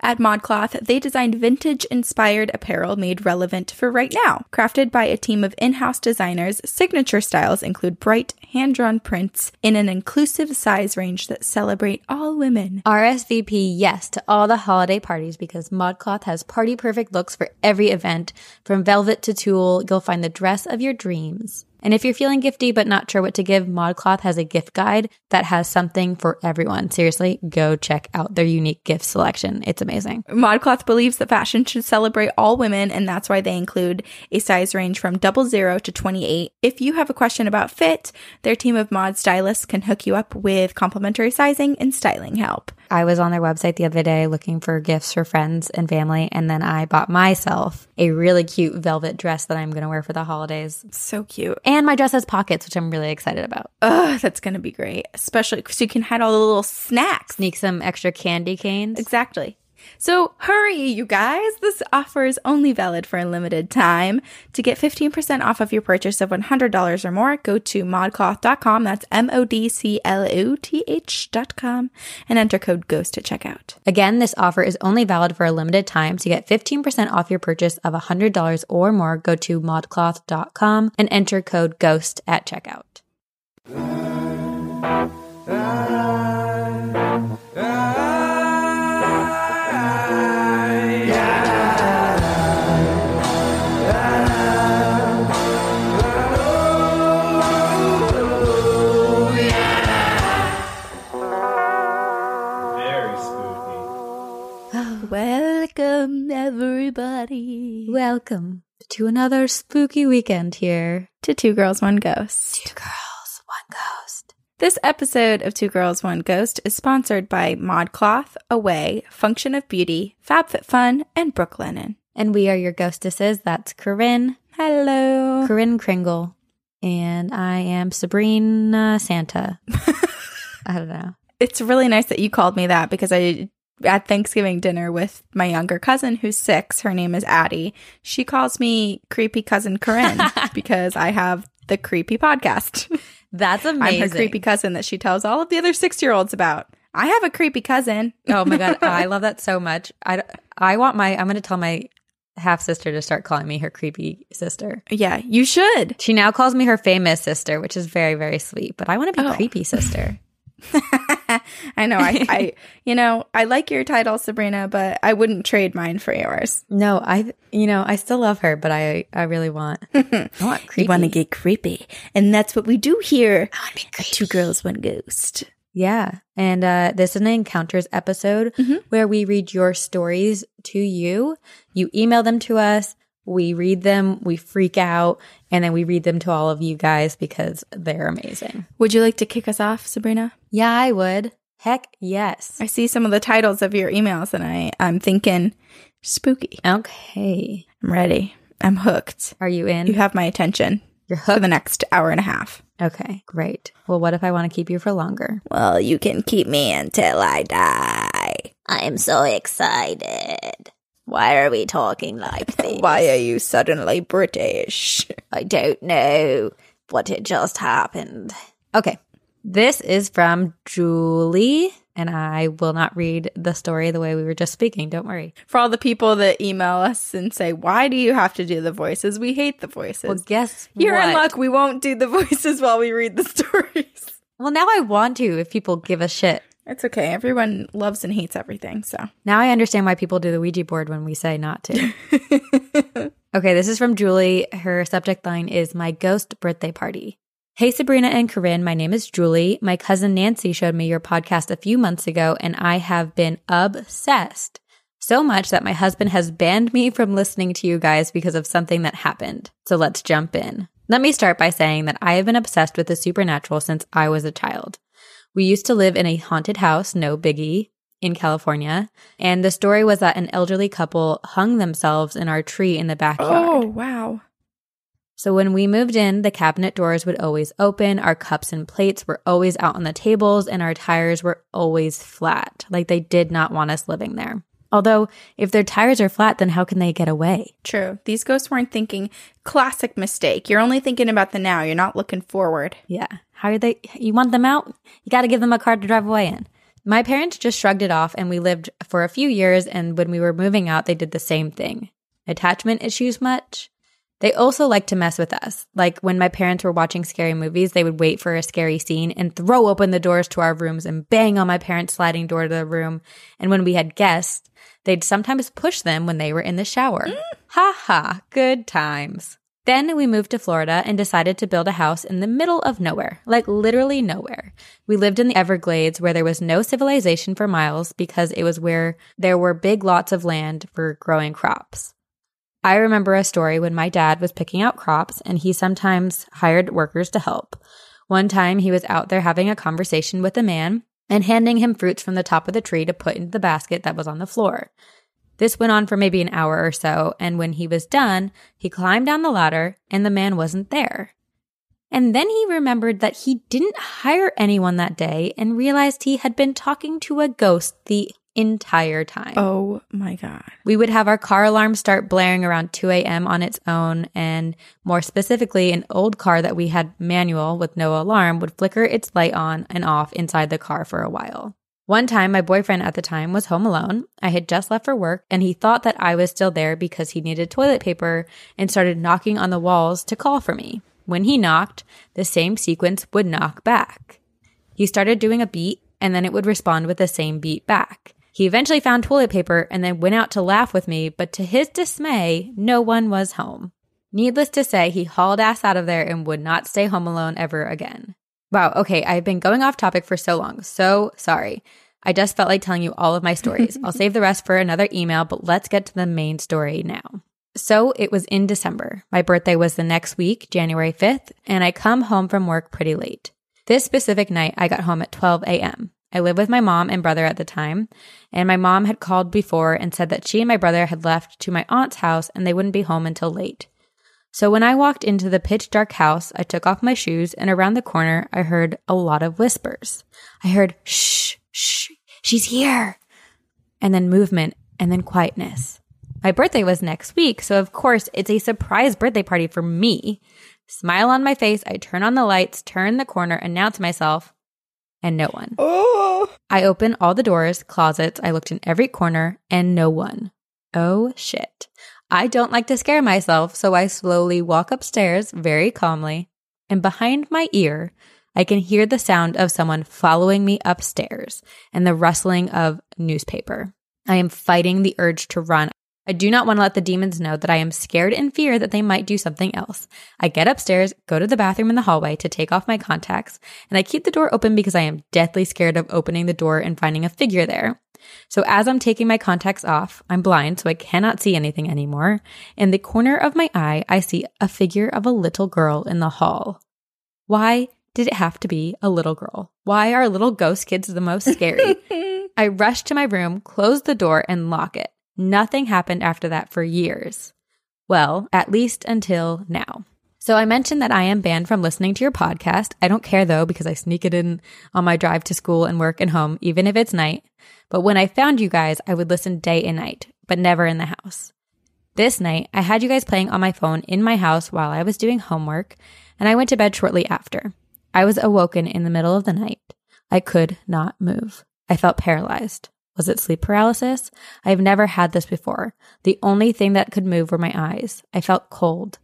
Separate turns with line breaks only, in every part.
At ModCloth, they designed vintage inspired apparel made relevant for right now. Crafted by a team of in house designers, signature styles include bright, hand drawn prints in an inclusive size range that celebrate all women.
RSVP yes to all the holiday parties because ModCloth has party perfect looks for every event. From velvet to tulle, you'll find the dress of your dreams. And if you're feeling gifty but not sure what to give, ModCloth has a gift guide that has something for everyone. Seriously, go check out their unique gift selection. It's amazing.
ModCloth believes that fashion should celebrate all women, and that's why they include a size range from double zero to 28. If you have a question about fit, their team of mod stylists can hook you up with complimentary sizing and styling help.
I was on their website the other day looking for gifts for friends and family, and then I bought myself a really cute velvet dress that I'm going to wear for the holidays.
So cute.
And my dress has pockets, which I'm really excited about.
Oh, that's going to be great, especially because you can hide all the little snacks.
Sneak some extra candy canes.
Exactly. So hurry, you guys. This offer is only valid for a limited time. To get 15% off of your purchase of $100 or more, go to modcloth.com. That's M O D C L O T H.com and enter code GHOST at checkout.
Again, this offer is only valid for a limited time. To get 15% off your purchase of $100 or more, go to modcloth.com and enter code GHOST at checkout.
Welcome, everybody,
Welcome to another spooky weekend here.
to Two Girls, One Ghost.
Two girls, one ghost.
This episode of Two Girls, One Ghost is sponsored by ModCloth, Away, Function of Beauty, FabFitFun, and Brooklinen.
And we are your ghostesses. That's Corinne,
Hello.
Corinne Kringle, and I am Sabrina Santa. I don't know.
It's really nice that you called me that because I at Thanksgiving dinner with my younger cousin who's six. Her name is Addie. She calls me creepy cousin Corinne because I have the creepy podcast.
That's amazing.
I'm her creepy cousin that she tells all of the other six year olds about. I have a creepy cousin.
Oh my god, I love that so much. I I want my I'm going to tell my half sister to start calling me her creepy sister.
Yeah, you should.
She now calls me her famous sister, which is very very sweet. But I want to be
Oh.
creepy sister.
I know. I, I, you know, I like your title, Sabrina, but I wouldn't trade mine for yours.
No, I you know I still love her, but I I really want I want creepy.
You want to get creepy, and that's what we do here. Two girls, one ghost.
Yeah. And uh, this is an encounters episode
Mhm.
where we read your stories to you. You email them to us. We read them, we freak out, and then we read them to all of you guys because they're amazing.
Would you like to kick us off, Sabrina?
Yeah, I would. Heck yes.
I see some of the titles of your emails, and I, I'm thinking spooky.
Okay.
I'm ready. I'm hooked.
Are you in?
You have my attention
You're hooked.
for the next hour and a half.
okay, great. Well, what if I want to keep you for longer?
Well, you can keep me until I die.
I'm so excited. Why are we talking like this?
Why are you suddenly British?
I don't know what had just happened.
Okay. This is from Julie, and I will not read the story the way we were just speaking. Don't worry.
For all the people that email us and say, "Why do you have to do the voices?" We hate the voices.
Well, guess what?
You're in luck. We won't do the voices while we read the stories.
Well, now I want to if people give a shit.
It's okay. Everyone loves and hates everything. So
Now I understand why people do the Ouija board when we say not to. okay, this is from Julie. Her subject line is My Ghost Birthday Party. Hey, Sabrina and Corinne. My name is Julie. My cousin Nancy showed me your podcast a few months ago, and I have been obsessed. So much that my husband has banned me from listening to you guys because of something that happened. So let's jump in. Let me start by saying that I have been obsessed with the supernatural since I was a child. We used to live in a haunted house, no biggie, in California. And the story was that an elderly couple hung themselves in our tree in the backyard.
Oh, wow.
So when we moved in, the cabinet doors would always open, our cups and plates were always out on the tables, and our tires were always flat. Like they did not want us living there. Although, if their tires are flat, then how can they get away?
True. These ghosts weren't thinking classic mistake. You're only thinking about the now. You're not looking forward.
Yeah. How are they? You want them out? You got to give them a car to drive away in. My parents just shrugged it off and we lived for a few years. And when we were moving out, they did the same thing. Attachment issues much? They also like to mess with us. Like when my parents were watching scary movies, they would wait for a scary scene and throw open the doors to our rooms and bang on my parents' sliding door to the room. And when we had guests, they'd sometimes push them when they were in the shower. Mm. ha ha, good times. Then we moved to Florida and decided to build a house in the middle of nowhere, like literally nowhere. We lived in the Everglades where there was no civilization for miles because it was where there were big lots of land for growing crops. I remember a story when my dad was picking out crops and he sometimes hired workers to help. One time he was out there having a conversation with a man and handing him fruits from the top of the tree to put into the basket that was on the floor. This went on for maybe an hour or so, and when he was done, he climbed down the ladder and the man wasn't there. And then he remembered that he didn't hire anyone that day and realized he had been talking to a ghost the entire time.
Oh my God.
We would have our car alarm start blaring around 2 a.m. on its own. And more specifically, an old car that we had manual with no alarm would flicker its light on and off inside the car for a while. One time, my boyfriend at the time was home alone. I had just left for work and he thought that I was still there because he needed toilet paper and started knocking on the walls to call for me. When he knocked, the same sequence would knock back. He started doing a beat and then it would respond with the same beat back. He eventually found toilet paper and then went out to laugh with me, but to his dismay, no one was home. Needless to say, he hauled ass out of there and would not stay home alone ever again. Wow, okay, I've been going off topic for so long. So sorry. I just felt like telling you all of my stories. I'll save the rest for another email, but let's get to the main story now. So it was in December. My birthday was the next week, January 5th, and I come home from work pretty late. This specific night, I got home at 12 a.m. I lived with my mom and brother at the time, and my mom had called before and said that she and my brother had left to my aunt's house and they wouldn't be home until late. So when I walked into the pitch dark house, I took off my shoes and around the corner, I heard a lot of whispers. I heard, shh, shh, she's here. And then movement and then quietness. My birthday was next week, so of course it's a surprise birthday party for me. Smile on my face, I turn on the lights, turn the corner, announce myself, and no one.
Oh.
I open all the doors, closets, I looked in every corner, and no one. Oh shit. I don't like to scare myself, so I slowly walk upstairs very calmly, and behind my ear, I can hear the sound of someone following me upstairs and the rustling of newspaper. I am fighting the urge to run. I do not want to let the demons know that I am scared and fear that they might do something else. I get upstairs, go to the bathroom in the hallway to take off my contacts, and I keep the door open because I am deathly scared of opening the door and finding a figure there. So as I'm taking my contacts off, I'm blind, so I cannot see anything anymore. In the corner of my eye, I see a figure of a little girl in the hall. Why did it have to be a little girl? Why are little ghost kids the most scary? I rush to my room, close the door, and lock it. Nothing happened after that for years. Well, at least until now. So I mentioned that I am banned from listening to your podcast. I don't care though, because I sneak it in on my drive to school and work and home, even if it's night. But when I found you guys, I would listen day and night, but never in the house. This night, I had you guys playing on my phone in my house while I was doing homework, and I went to bed shortly after. I was awoken in the middle of the night. I could not move. I felt paralyzed. Was it sleep paralysis? I have never had this before. The only thing that could move were my eyes. I felt cold,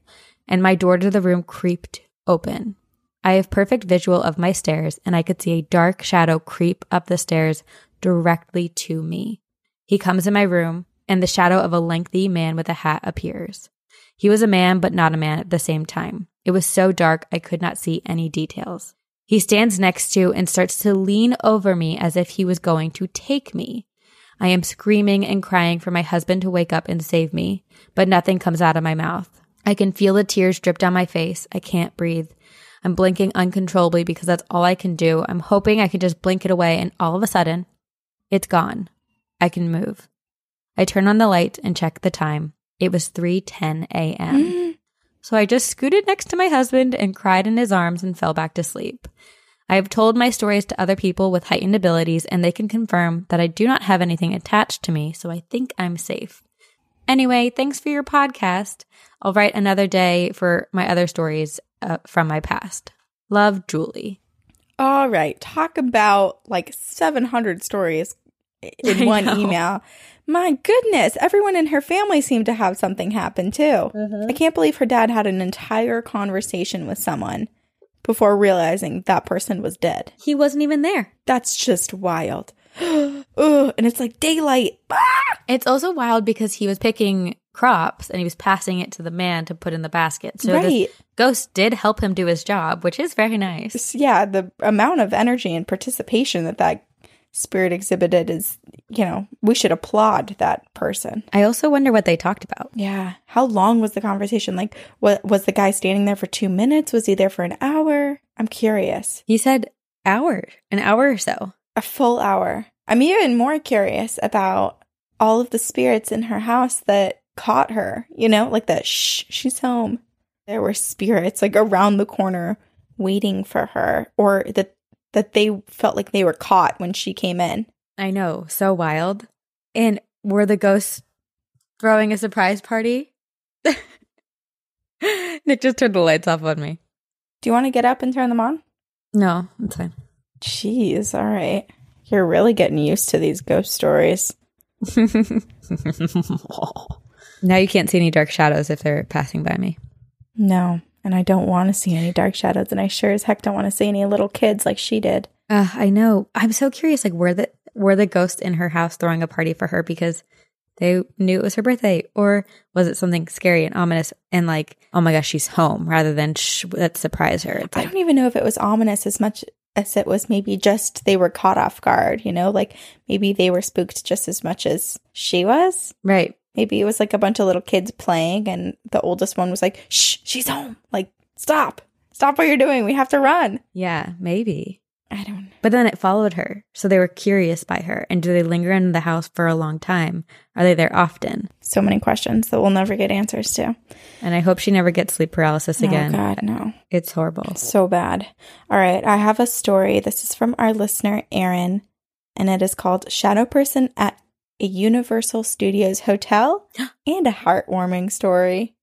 and my door to the room creaked open. I have perfect visual of my stairs, and I could see a dark shadow creep up the stairs directly to me. He comes in my room, and the shadow of a lengthy man with a hat appears. He was a man, but not a man at the same time. It was so dark I could not see any details. He stands next to and starts to lean over me as if he was going to take me. I am screaming and crying for my husband to wake up and save me, but nothing comes out of my mouth. I can feel the tears drip down my face. I can't breathe. I'm blinking uncontrollably because that's all I can do. I'm hoping I can just blink it away, and all of a sudden, it's gone. I can move. I turn on the light and check the time. It was 3:10 a.m. So I just scooted next to my husband and cried in his arms and fell back to sleep. I have told my stories to other people with heightened abilities, and they can confirm that I do not have anything attached to me, so I think I'm safe. Anyway, thanks for your podcast. I'll write another day for my other stories uh, from my past. Love, Julie.
All right. Talk about like 700 stories in one email. My goodness. Everyone in her family seemed to have something happen too. I can't believe her dad had an entire conversation with someone before realizing that person was dead.
He wasn't even there.
That's just wild. Ugh, and it's like daylight. Ah!
It's also wild because he was picking crops and he was passing it to the man to put in the basket. So
right.
this ghost did help him do his job, which is very nice.
yeah, the amount of energy and participation that that spirit exhibited is, you know, we should applaud that person.
I also wonder what they talked about.
Yeah. How long was the conversation? Like, what was the guy standing there for two minutes? Was he there for an hour? I'm curious.
He said hour, an hour or so.
A full hour. I'm even more curious about all of the spirits in her house that caught her, you know, like that shh, she's home. There were spirits like around the corner waiting for her or that that they felt like they were caught when she came in.
I know, so wild. And were the ghosts throwing a surprise party? Nick just turned the lights off on me.
Do you want to get up and turn them on?
No, it's fine.
Jeez, all right. You're really getting used to these ghost stories.
now you can't see any dark shadows if they're passing by me.
No, and I don't want to see any dark shadows, and I sure as heck don't want to see any little kids like she did.
Uh, I know. I'm so curious. Like, were the were the ghosts in her house throwing a party for her because they knew it was her birthday, or was it something scary and ominous and like, oh my gosh, she's home, rather than shh, let's surprise her? It's
I
like,
don't even know if it was ominous as much as it was maybe just they were caught off guard, you know, like maybe they were spooked just as much as she was.
right?
Maybe it was like a bunch of little kids playing, and the oldest one was like, shh, she's home. Like, stop. Stop what you're doing. We have to run.
Yeah, maybe.
I don't know.
But then it followed her, so they were curious by her. And do they linger in the house for a long time? Are they there often?
So many questions that we'll never get answers to.
And I hope she never gets sleep paralysis oh, again.
Oh, God, no.
It's horrible.
So bad. All right. I have a story. This is from our listener, Aaron, and it is called Shadow Person at a Universal Studios Hotel and a heartwarming story.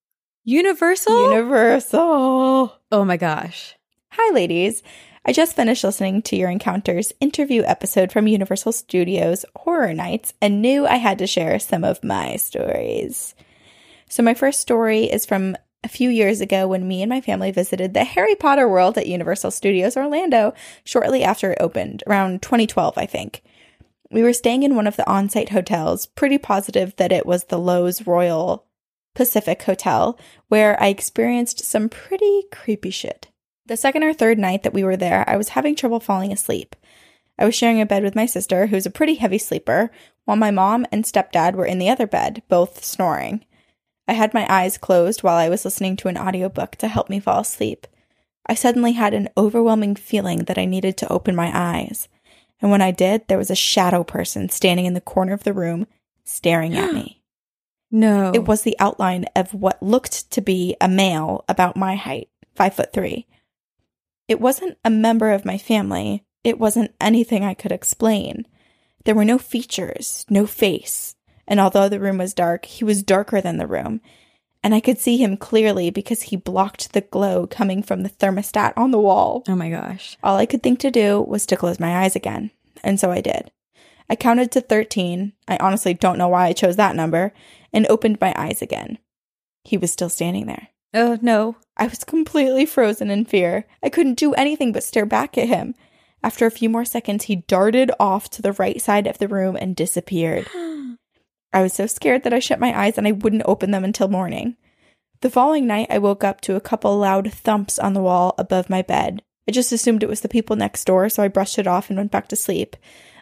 Universal?
Universal.
oh my gosh.
Hi, ladies. I just finished listening to your Encounters interview episode from Universal Studios Horror Nights and knew I had to share some of my stories. So, my first story is from a few years ago when me and my family visited the Harry Potter world at Universal Studios Orlando shortly after it opened, around 2012, I think. We were staying in one of the on site hotels, pretty positive that it was the Loews Royal Pacific Hotel, where I experienced some pretty creepy shit. The second or third night that we were there, I was having trouble falling asleep. I was sharing a bed with my sister, who's a pretty heavy sleeper, while my mom and stepdad were in the other bed, both snoring. I had my eyes closed while I was listening to an audiobook to help me fall asleep. I suddenly had an overwhelming feeling that I needed to open my eyes. And when I did, there was a shadow person standing in the corner of the room, staring at me.
No.
It was the outline of what looked to be a male about my height, five foot three. It wasn't a member of my family. It wasn't anything I could explain. There were no features, no face. And although the room was dark, he was darker than the room. And I could see him clearly because he blocked the glow coming from the thermostat on the wall.
Oh my gosh.
All I could think to do was to close my eyes again. And so I did. I counted to 13. I honestly don't know why I chose that number and opened my eyes again. He was still standing there.
Oh no.
I was completely frozen in fear. I couldn't do anything but stare back at him. After a few more seconds, he darted off to the right side of the room and disappeared. I was so scared that I shut my eyes and I wouldn't open them until morning. The following night, I woke up to a couple loud thumps on the wall above my bed. I just assumed it was the people next door, so I brushed it off and went back to sleep.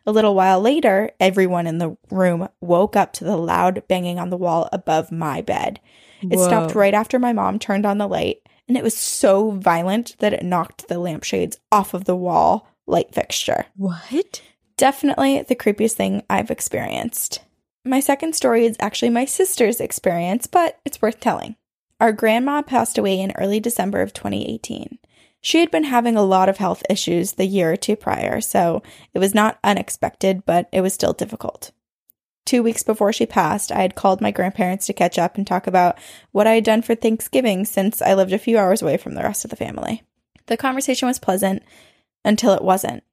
A little while later, everyone in the room woke up to the loud banging on the wall above my bed. It stopped right after my mom turned on the light, and it was so violent that it knocked the lampshades off of the wall light fixture.
What?
Definitely the creepiest thing I've experienced. My second story is actually my sister's experience, but it's worth telling. Our grandma passed away in early December of 2018. She had been having a lot of health issues the year or two prior, so it was not unexpected, but it was still difficult. Two weeks before she passed, I had called my grandparents to catch up and talk about what I had done for Thanksgiving since I lived a few hours away from the rest of the family. The conversation was pleasant, until it wasn't.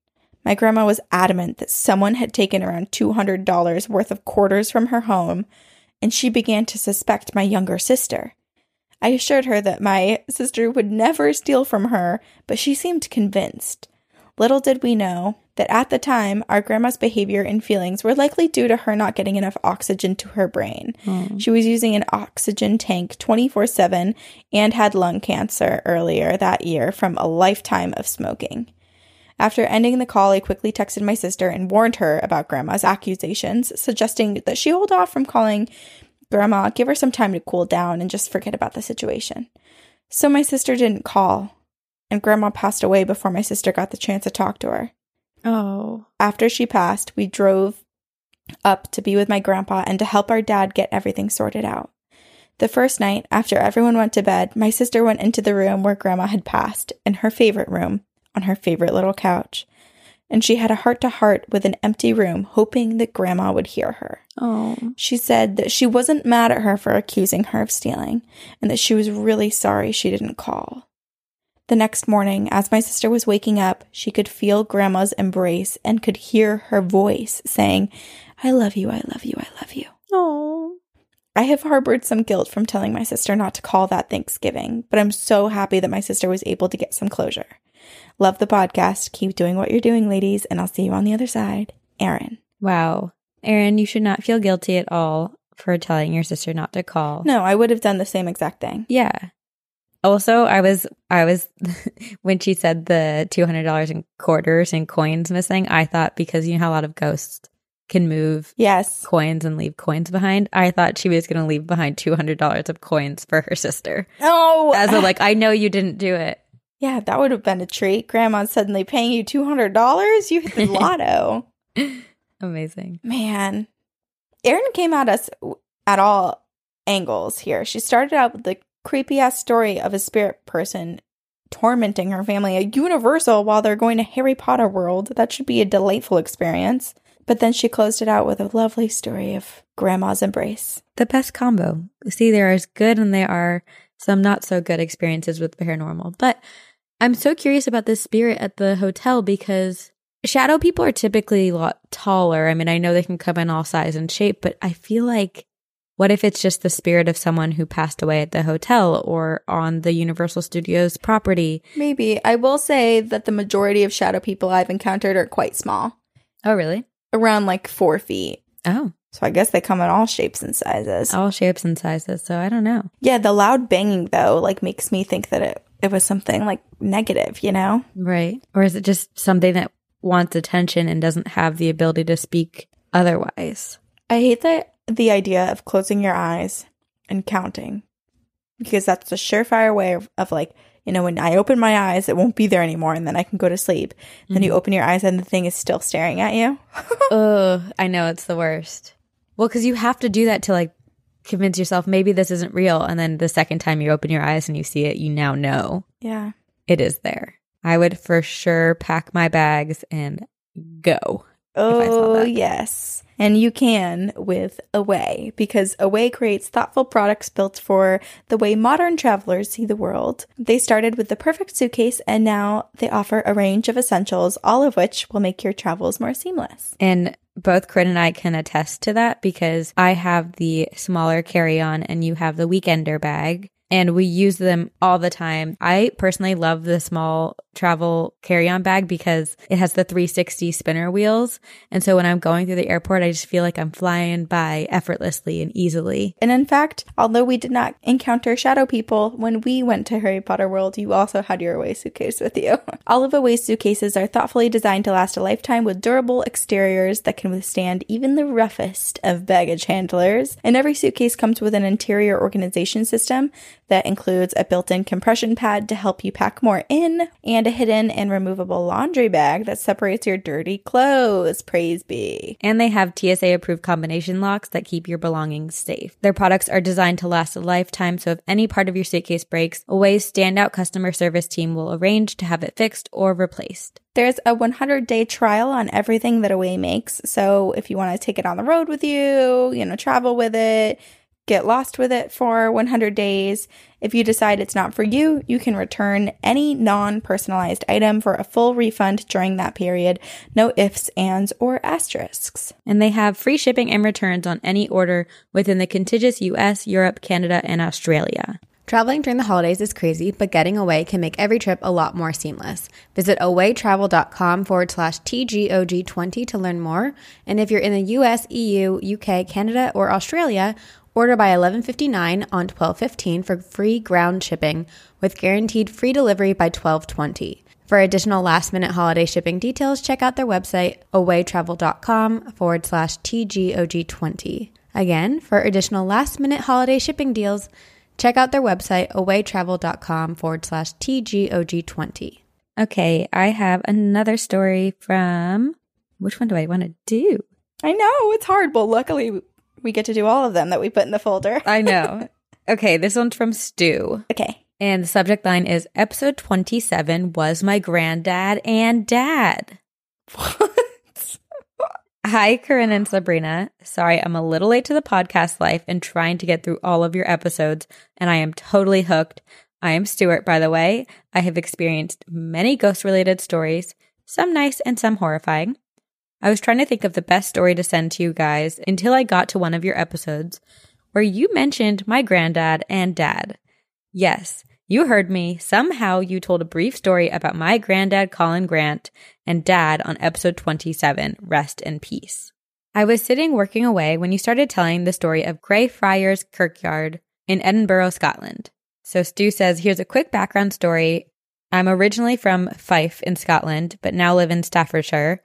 My grandma was adamant that someone had taken around $200 worth of quarters from her home, and she began to suspect my younger sister. I assured her that my sister would never steal from her, but she seemed convinced. Little did we know that at the time, our grandma's behavior and feelings were likely due to her not getting enough oxygen to her brain. Hmm. She was using an oxygen tank 24 7 and had lung cancer earlier that year from a lifetime of smoking. After ending the call, I quickly texted my sister and warned her about grandma's accusations, suggesting that she hold off from calling grandma, give her some time to cool down, and just forget about the situation. So my sister didn't call, and grandma passed away before my sister got the chance to talk to her.
Oh.
After she passed, we drove up to be with my grandpa and to help our dad get everything sorted out. The first night, after everyone went to bed, my sister went into the room where grandma had passed, in her favorite room, on her favorite little couch. And she had a heart to heart with an empty room, hoping that grandma would hear her.
Oh.
She said that she wasn't mad at her for accusing her of stealing, and that she was really sorry she didn't call. The next morning, as my sister was waking up, she could feel Grandma's embrace and could hear her voice saying, I love you, I love you, I love you.
Oh.
I have harbored some guilt from telling my sister not to call that Thanksgiving, but I'm so happy that my sister was able to get some closure. Love the podcast. Keep doing what you're doing, ladies, and I'll see you on the other side. Erin.
Wow. Aaron, you should not feel guilty at all for telling your sister not to call.
No, I would have done the same exact thing.
Yeah. Also, I was I was when she said the two hundred dollars in quarters and coins missing. I thought because you know how a lot of ghosts can move
Yes.
coins and leave coins behind. I thought she was going to leave behind two hundred dollars of coins for her sister.
Oh,
As a like, I know you didn't do it.
Yeah, that would have been a treat. Grandma's suddenly paying you $200. You hit the lotto.
Amazing.
Man, Erin came at us at all angles here. She started out with the creepy ass story of a spirit person tormenting her family at Universal while they're going to Harry Potter World. That should be a delightful experience. But then she closed it out with a lovely story of grandma's embrace.
The best combo. See, there is good and there are some not so good experiences with paranormal. But I'm so curious about this spirit at the hotel because shadow people are typically a lot taller. I mean, I know they can come in all size and shape, but I feel like what if it's just the spirit of someone who passed away at the hotel or on the Universal Studios property?
Maybe. I will say that the majority of shadow people I've encountered are quite small,
Oh, really?
around like four feet.
Oh,
So I guess they come in all shapes and sizes.
all shapes and sizes. So I don't know.
Yeah, the loud banging though, like makes me think that it, it was something like negative, you know?
Right. Or is it just something that wants attention and doesn't have the ability to speak otherwise?
I hate the the idea of closing your eyes and counting. Because that's a surefire way of, of like, you know, when I open my eyes, it won't be there anymore and then I can go to sleep. Then you mm-hmm. open your eyes and the thing is still staring at you.
Ugh, I know it's the worst. Well, because you have to do that to like convince yourself maybe this isn't real. And then the second time you open your eyes and you see it, you now know
yeah.
it is there. I would for sure pack my bags and go.
Oh, yes. And you can with Away because Away creates thoughtful products built for the way modern travelers see the world. They started with the perfect suitcase and now they offer a range of essentials, all of which will make your travels more seamless.
And both Corinne and I can attest to that because I have the smaller carry on and you have the weekender bag. And we use them all the time. I personally love the small travel carry on bag because it has the 360 spinner wheels. And so when I'm going through the airport, I just feel like I'm flying by effortlessly and easily.
And in fact, although we did not encounter shadow people, when we went to Harry Potter World, you also had your Away suitcase with you. All of Away's suitcases are thoughtfully designed to last a lifetime with durable exteriors that can withstand even the roughest of baggage handlers. And every suitcase comes with an interior organization system that includes a built in compression pad to help you pack more in and a hidden and removable laundry bag that separates your dirty clothes. Praise be.
And they have TSA approved combination locks that keep your belongings safe. Their products are designed to last a lifetime, so if any part of your suitcase breaks, Away's standout customer service team will arrange to have it fixed or replaced.
There's a 100 day trial on everything that Away makes. So if you want to take it on the road with you, you know, travel with it, get lost with it for 100 days. If you decide it's not for you, you can return any non personalized item for a full refund during that period. No ifs, ands, or asterisks.
And they have free shipping and returns on any order within the contiguous US, Europe, Canada, and Australia.
Traveling during the holidays is crazy, but getting away can make every trip a lot more seamless. Visit awaytravel.com forward slash TGOG20 to learn more. And if you're in the US, EU, UK, Canada, or Australia, order by 11.59 on 12.15 for free ground shipping with guaranteed free delivery by 12.20. For additional last minute holiday shipping details, check out their website, awaytravel.com forward slash TGOG20. Again, for additional last minute holiday shipping deals, Check out their website, awaytravel.com forward slash TGOG20.
Okay, I have another story from which one do I want to do?
I know, it's hard, but luckily we get to do all of them that we put in the folder.
I know. okay, this one's from Stu.
Okay.
And the subject line is episode 27 was my granddad and dad.
What?
Hi, Corinne and Sabrina. Sorry, I'm a little late to the podcast life and trying to get through all of your episodes, and I am totally hooked. I am Stuart, by the way. I have experienced many ghost related stories, some nice and some horrifying. I was trying to think of the best story to send to you guys until I got to one of your episodes where you mentioned my granddad and dad. Yes, you heard me. Somehow you told a brief story about my granddad, Colin Grant, and dad on episode 27, Rest in Peace. I was sitting working away when you started telling the story of Greyfriars Kirkyard in Edinburgh, Scotland. So Stu says, here's a quick background story. I'm originally from Fife in Scotland, but now live in Staffordshire.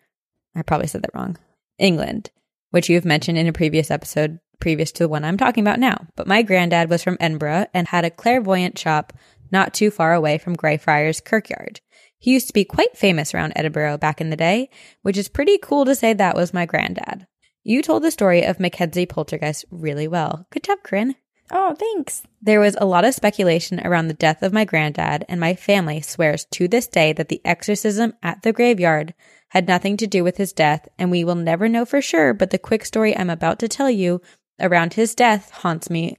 I probably said that wrong. England, which you've mentioned in a previous episode previous to the one I'm talking about now. But my granddad was from Edinburgh and had a clairvoyant shop not too far away from Greyfriars Kirkyard. He used to be quite famous around Edinburgh back in the day, which is pretty cool to say that was my granddad. You told the story of Mackenzie Poltergeist really well. Good job, Corinne.
Oh, thanks.
There was a lot of speculation around the death of my granddad, and my family swears to this day that the exorcism at the graveyard had nothing to do with his death, and we will never know for sure, but the quick story I'm about to tell you around his death haunts me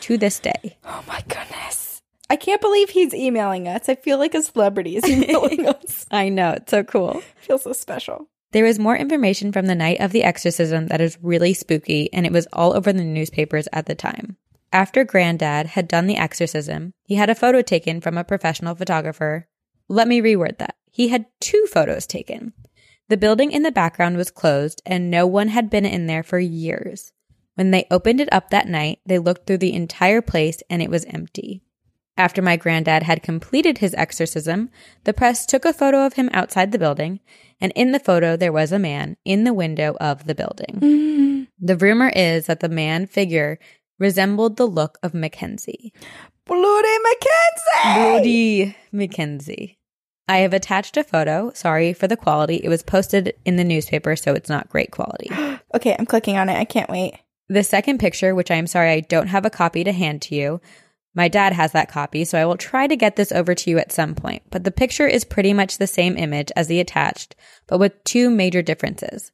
to this day.
Oh my goodness. I can't believe he's emailing us. I feel like a celebrity is emailing us.
I know, it's so cool.
I feel so special.
There is more information from the night of the exorcism that is really spooky, and it was all over the newspapers at the time. After Granddad had done the exorcism, he had a photo taken from a professional photographer. Let me reword that. He had two photos taken. The building in the background was closed, and no one had been in there for years. When they opened it up that night, they looked through the entire place and it was empty. After my granddad had completed his exorcism, the press took a photo of him outside the building, and in the photo there was a man in the window of the building.
Mm.
The rumor is that the man figure resembled the look of Mackenzie.
Bloody Mackenzie!
Bloody Mackenzie. I have attached a photo. Sorry for the quality. It was posted in the newspaper, so it's not great quality.
okay, I'm clicking on it. I can't wait.
The second picture, which I am sorry I don't have a copy to hand to you, my dad has that copy, so I will try to get this over to you at some point. But the picture is pretty much the same image as the attached, but with two major differences.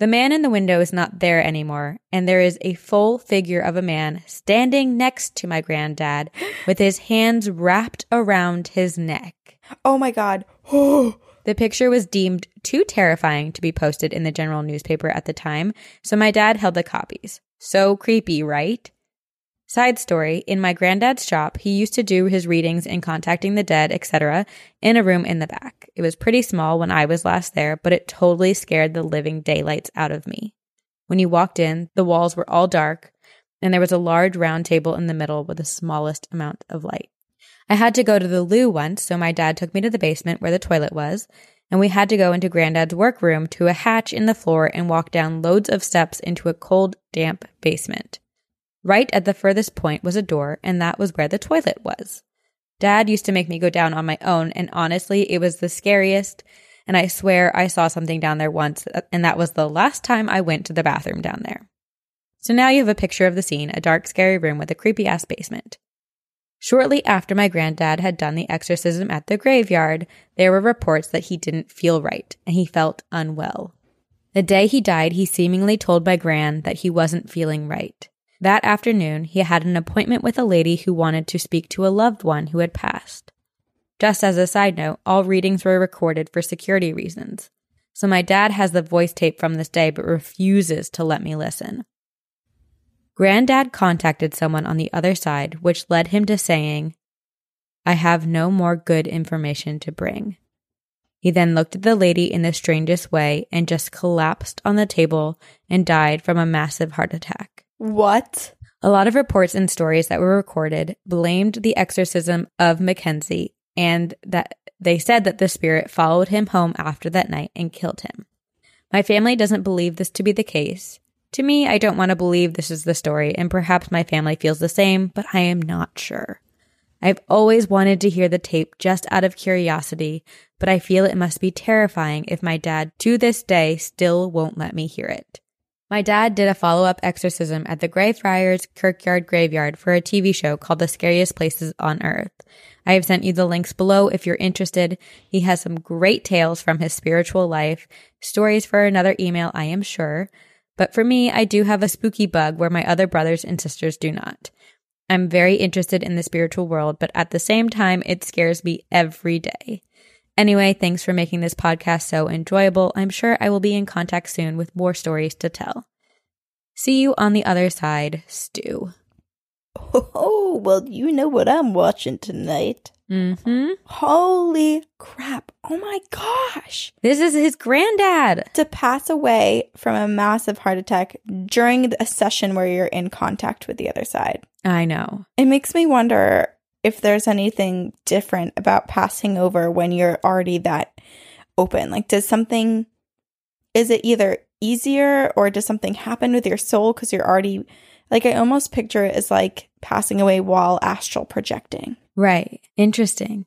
The man in the window is not there anymore, and there is a full figure of a man standing next to my granddad with his hands wrapped around his neck.
Oh my god.
The picture was deemed too terrifying to be posted in the general newspaper at the time, so my dad held the copies. So creepy, right? Side story, in my granddad's shop, he used to do his readings and contacting the dead, etc., in a room in the back. It was pretty small when I was last there, but it totally scared the living daylights out of me. When you walked in, the walls were all dark, and there was a large round table in the middle with the smallest amount of light. I had to go to the loo once, so my dad took me to the basement where the toilet was, and we had to go into Granddad's workroom to a hatch in the floor and walk down loads of steps into a cold, damp basement. Right at the furthest point was a door, and that was where the toilet was. Dad used to make me go down on my own, and honestly, it was the scariest. And I swear I saw something down there once, and that was the last time I went to the bathroom down there. So now you have a picture of the scene a dark, scary room with a creepy ass basement. Shortly after my granddad had done the exorcism at the graveyard, there were reports that he didn't feel right and he felt unwell. The day he died, he seemingly told my gran that he wasn't feeling right. That afternoon, he had an appointment with a lady who wanted to speak to a loved one who had passed. Just as a side note, all readings were recorded for security reasons. So my dad has the voice tape from this day but refuses to let me listen. Granddad contacted someone on the other side, which led him to saying, I have no more good information to bring. He then looked at the lady in the strangest way and just collapsed on the table and died from a massive heart attack.
What?
A lot of reports and stories that were recorded blamed the exorcism of Mackenzie and that they said that the spirit followed him home after that night and killed him. My family doesn't believe this to be the case. To me, I don't want to believe this is the story, and perhaps my family feels the same, but I am not sure. I've always wanted to hear the tape just out of curiosity, but I feel it must be terrifying if my dad to this day still won't let me hear it. My dad did a follow up exorcism at the Greyfriars Kirkyard Graveyard for a TV show called The Scariest Places on Earth. I have sent you the links below if you're interested. He has some great tales from his spiritual life, stories for another email, I am sure. But for me, I do have a spooky bug where my other brothers and sisters do not. I'm very interested in the spiritual world, but at the same time, it scares me every day. Anyway, thanks for making this podcast so enjoyable. I'm sure I will be in contact soon with more stories to tell. See you on the other side, Stu.
Oh, well, you know what I'm watching tonight.
Mm-hmm.
Holy crap. Oh my gosh.
This is his granddad.
To pass away from a massive heart attack during a session where you're in contact with the other side.
I know.
It makes me wonder if there's anything different about passing over when you're already that open. Like, does something, is it either easier or does something happen with your soul because you're already, like, I almost picture it as like passing away while astral projecting.
Right. Interesting.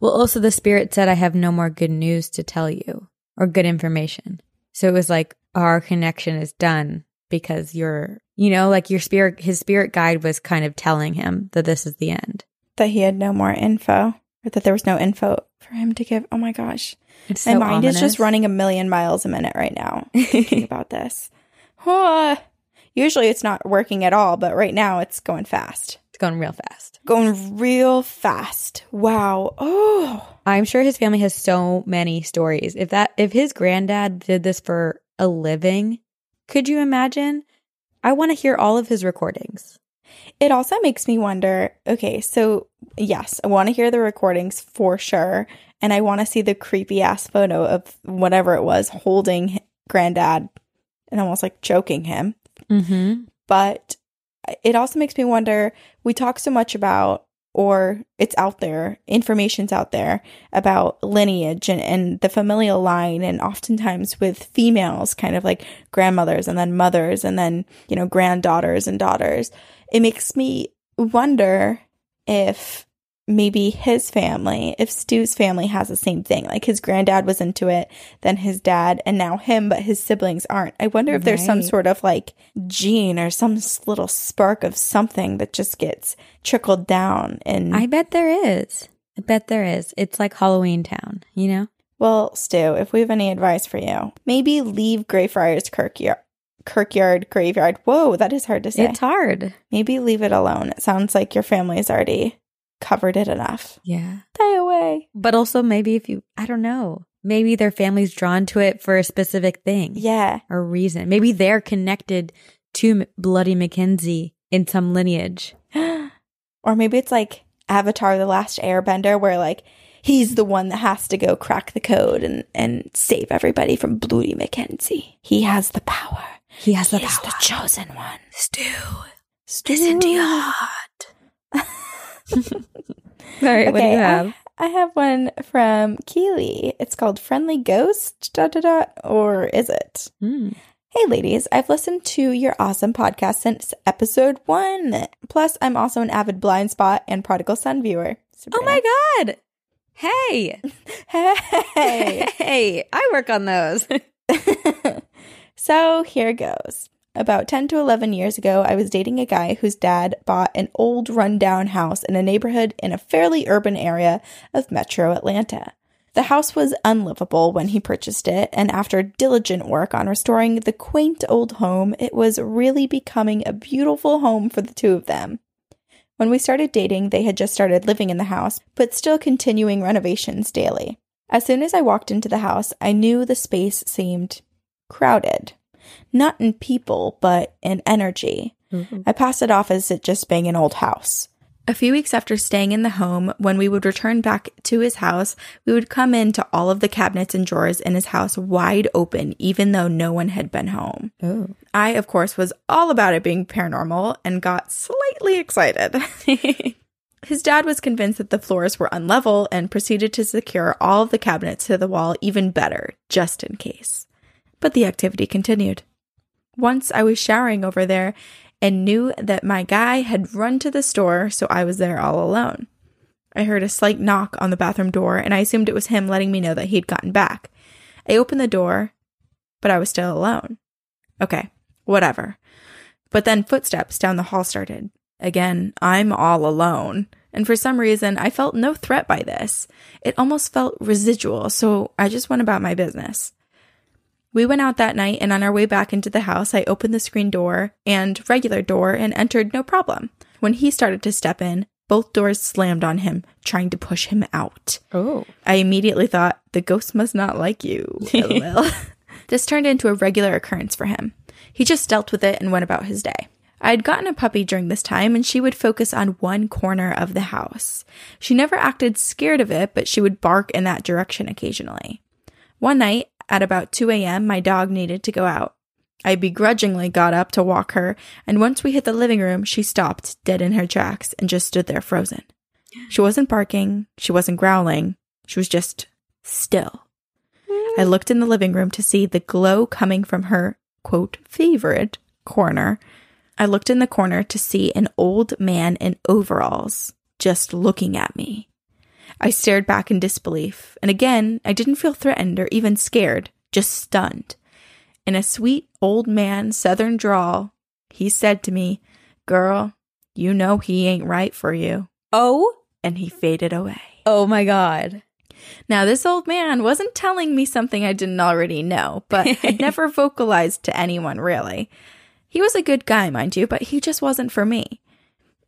Well, also, the spirit said, I have no more good news to tell you or good information. So it was like, our connection is done because you're, you know, like your spirit, his spirit guide was kind of telling him that this is the end.
That he had no more info or that there was no info for him to give. Oh my gosh.
It's
My
so
mind is just running a million miles a minute right now thinking about this. Usually it's not working at all, but right now it's going fast.
It's going real fast.
Going real fast. Wow. Oh.
I'm sure his family has so many stories. If that, if his granddad did this for a living, could you imagine? I want to hear all of his recordings.
It also makes me wonder okay, so yes, I want to hear the recordings for sure. And I want to see the creepy ass photo of whatever it was holding granddad and almost like choking him.
Mm-hmm.
but it also makes me wonder we talk so much about or it's out there information's out there about lineage and, and the familial line and oftentimes with females kind of like grandmothers and then mothers and then you know granddaughters and daughters. It makes me wonder if maybe his family, if Stu's family has the same thing, like his granddad was into it, then his dad, and now him, but his siblings aren't. I wonder if there's some sort of like gene or some little spark of something that just gets trickled down. And
I bet there is. I bet there is. It's like Halloweentown, you know?
well, Stu, if we have any advice for you, maybe leave Greyfriars Kirkyard. Kirkyard graveyard. Whoa, that is hard to say.
It's hard.
Maybe leave it alone. It sounds like your family's already covered it enough.
Yeah.
Stay away.
But also, maybe if you, I don't know, maybe their family's drawn to it for a specific thing
Yeah.
or reason. Maybe they're connected to Bloody Mackenzie in some lineage.
or maybe it's like Avatar the Last Airbender where like he's the one that has to go crack the code and and save everybody from Bloody Mackenzie. He has the power.
He has the
He's
power.
the chosen one.
Stu.
Listen to your
heart. All right, what do you
I-
have?
I, have one from Keely. It's called Friendly Ghost. Dot dot dot. Or is it?
Hmm.
Hey, ladies, I've listened to your awesome podcast since episode one. Plus, I'm also an avid Blindspot and prodigal son viewer.
Oh my God. Hey.
Hey.
Hey. I work on those.
so here goes. About 10 to 11 years ago, I was dating a guy whose dad bought an old rundown house in a neighborhood in a fairly urban area of metro Atlanta. The house was unlivable when he purchased it, and after diligent work on restoring the quaint old home, it was really becoming a beautiful home for the two of them. When we started dating, they had just started living in the house, but still continuing renovations daily. As soon as I walked into the house, I knew the space seemed crowded. Not in people, but in energy. Mm-hmm. I passed it off as it just being an old house. A few weeks after staying in the home, when we would return back to his house, we would come into all of the cabinets and drawers in his house wide open, even though no one had been home.
Oh.
I, of course, was all about it being paranormal and got slightly excited. His dad was convinced that the floors were unlevel and proceeded to secure all of the cabinets to the wall even better, just in case. But the activity continued. Once I was showering over there and knew that my guy had run to the store, so I was there all alone. I heard a slight knock on the bathroom door, and I assumed it was him letting me know that he'd gotten back. I opened the door, but I was still alone. Okay, whatever. But then footsteps down the hall started. Again, I'm all alone. And for some reason, I felt no threat by this. It almost felt residual, so I just went about my business. We went out that night, and on our way back into the house, I opened the screen door and regular door and entered no problem. When he started to step in, both doors slammed on him, trying to push him out.
Oh.
I immediately thought, the ghost must not like you. This turned into a regular occurrence for him. He just dealt with it and went about his day. I had gotten a puppy during this time, and she would focus on one corner of the house. She never acted scared of it, but she would bark in that direction occasionally. One night, at about 2 a.m., my dog needed to go out. I begrudgingly got up to walk her, and once we hit the living room, she stopped dead in her tracks and just stood there frozen. She wasn't barking, she wasn't growling, she was just still. I mm. looked in the living room to see the glow coming from her, quote, favorite corner. I looked in the corner to see an old man in overalls just looking at me. I stared back in disbelief, and again, I didn't feel threatened or even scared, just stunned. In a sweet old man southern drawl, he said to me, Girl, you know he ain't right for you.
Oh?
And he faded away.
Oh my God.
Now, this old man wasn't telling me something I didn't already know, but I'd never vocalized to anyone really. He was a good guy, mind you, but he just wasn't for me.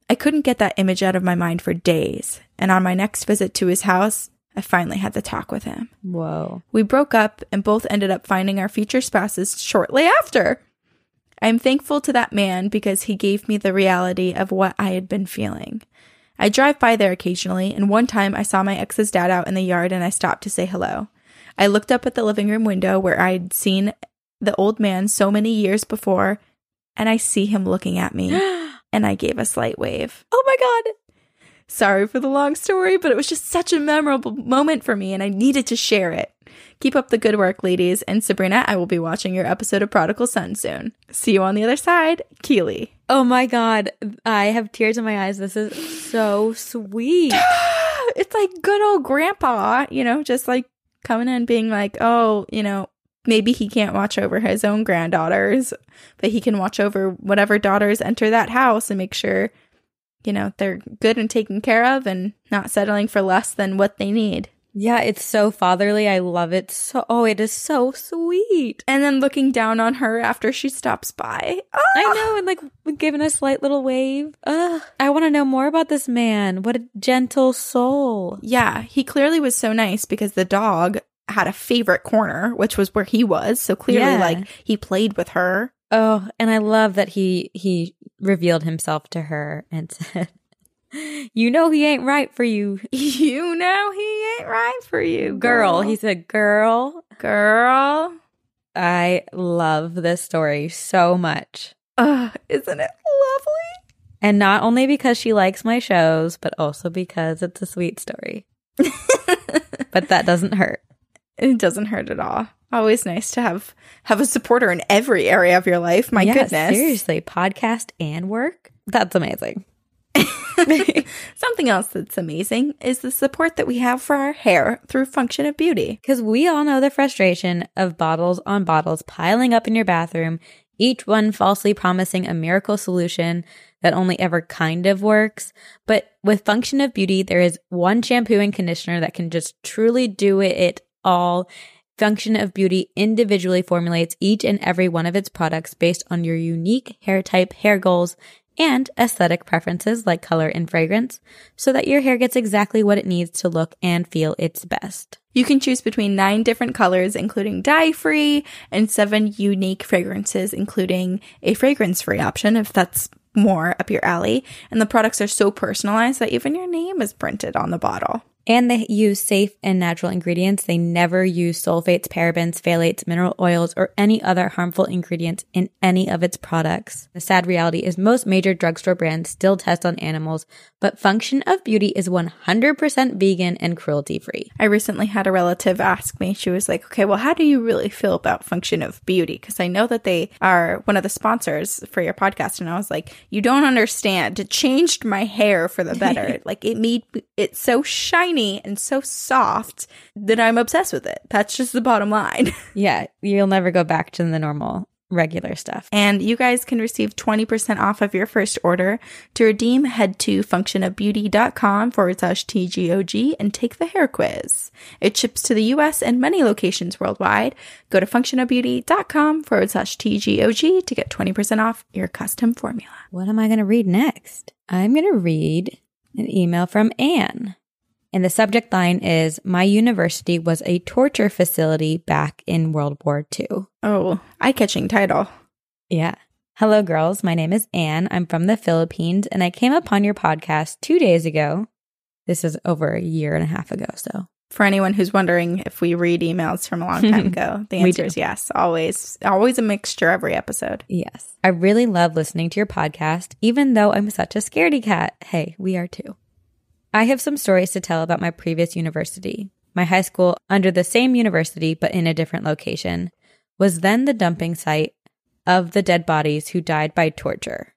I couldn't get that image out of my mind for days, and on my next visit to his house, I finally had the talk with him.
Whoa.
We broke up and both ended up finding our future spouses shortly after. I am thankful to that man because he gave me the reality of what I had been feeling. I drive by there occasionally, and one time I saw my ex's dad out in the yard and I stopped to say hello. I looked up at the living room window where I'd seen the old man so many years before, and I see him looking at me, and I gave a slight wave.
Oh my God.
Sorry for the long story, but it was just such a memorable moment for me, and I needed to share it. Keep up the good work, ladies. And Sabrina, I will be watching your episode of Prodigal Son soon. See you on the other side, Keely.
Oh my God. I have tears in my eyes. This is so sweet.
it's like good old grandpa, you know, just like coming in being like, oh, you know, maybe he can't watch over his own granddaughters, but he can watch over whatever daughters enter that house and make sure, you know, they're good and taken care of and not settling for less than what they need.
Yeah, it's so fatherly. I love it so. Oh, it is so sweet.
And then looking down on her after she stops by.
I
Ah!
know, and like giving a slight little wave. Ugh, I want to know more about this man. What a gentle soul.
Yeah, he clearly was so nice because the dog had a favorite corner, which was where he was. So clearly,
Yeah.
like, he played with her.
Oh, and I love that he he revealed himself to her and said, "You know he ain't right for you,
You know, he ain't right for you,
girl." He said, "Girl."
girl.
I love this story so much.
Ugh, isn't it lovely?
And not only because she likes my shows, but also because it's a sweet story. but that doesn't hurt.
It doesn't hurt at all. Always nice to have have a supporter in every area of your life. My
Yeah,
goodness.
Seriously, podcast and work? That's amazing.
Something else that's amazing is the support that we have for our hair through Function of Beauty.
Because we all know the frustration of bottles on bottles piling up in your bathroom, each one falsely promising a miracle solution that only ever kind of works. But with Function of Beauty, there is one shampoo and conditioner that can just truly do it, it all. Function of Beauty individually formulates each and every one of its products based on your unique hair type, hair goals, and aesthetic preferences like color and fragrance so that your hair gets exactly what it needs to look and feel its best.
You can choose between nine different colors, including dye free, and seven unique fragrances, including a fragrance free option if that's more up your alley. And the products are so personalized that even your name is printed on the bottle.
And they use safe and natural ingredients. They never use sulfates, parabens, phthalates, mineral oils, or any other harmful ingredients in any of its products. The sad reality is most major drugstore brands still test on animals, but Function of Beauty is 100% vegan and cruelty free.
I recently had a relative ask me, she was like, okay, well, how do you really feel about Function of Beauty? Because I know that they are one of the sponsors for your podcast. And I was like, you don't understand. It changed my hair for the better. like it made it so shiny and so soft that I'm obsessed with it. That's just the bottom line.
Yeah, you'll never go back to the normal regular stuff.
And you guys can receive 20% off of your first order. To redeem, head to functionofbeauty.com forward slash TGOG and take the hair quiz. It ships to the US and many locations worldwide. Go to functionofbeauty.com forward slash TGOG to get 20% off your custom formula.
What am I going to read next? I'm going to read an email from Anne. And the subject line is My university was a torture facility back in World War II.
Oh, eye catching title.
Yeah. Hello, girls. My name is Anne. I'm from the Philippines, and I came upon your podcast two days ago. This is over a year and a half ago. So,
For anyone who's wondering if we read emails from a long time ago, the answer is yes. Always, always a mixture every episode.
yes, I really love listening to your podcast, even though I'm such a scaredy cat. Hey, we are too. I have some stories to tell about my previous university. My high school, under the same university but in a different location, was then the dumping site of the dead bodies who died by torture.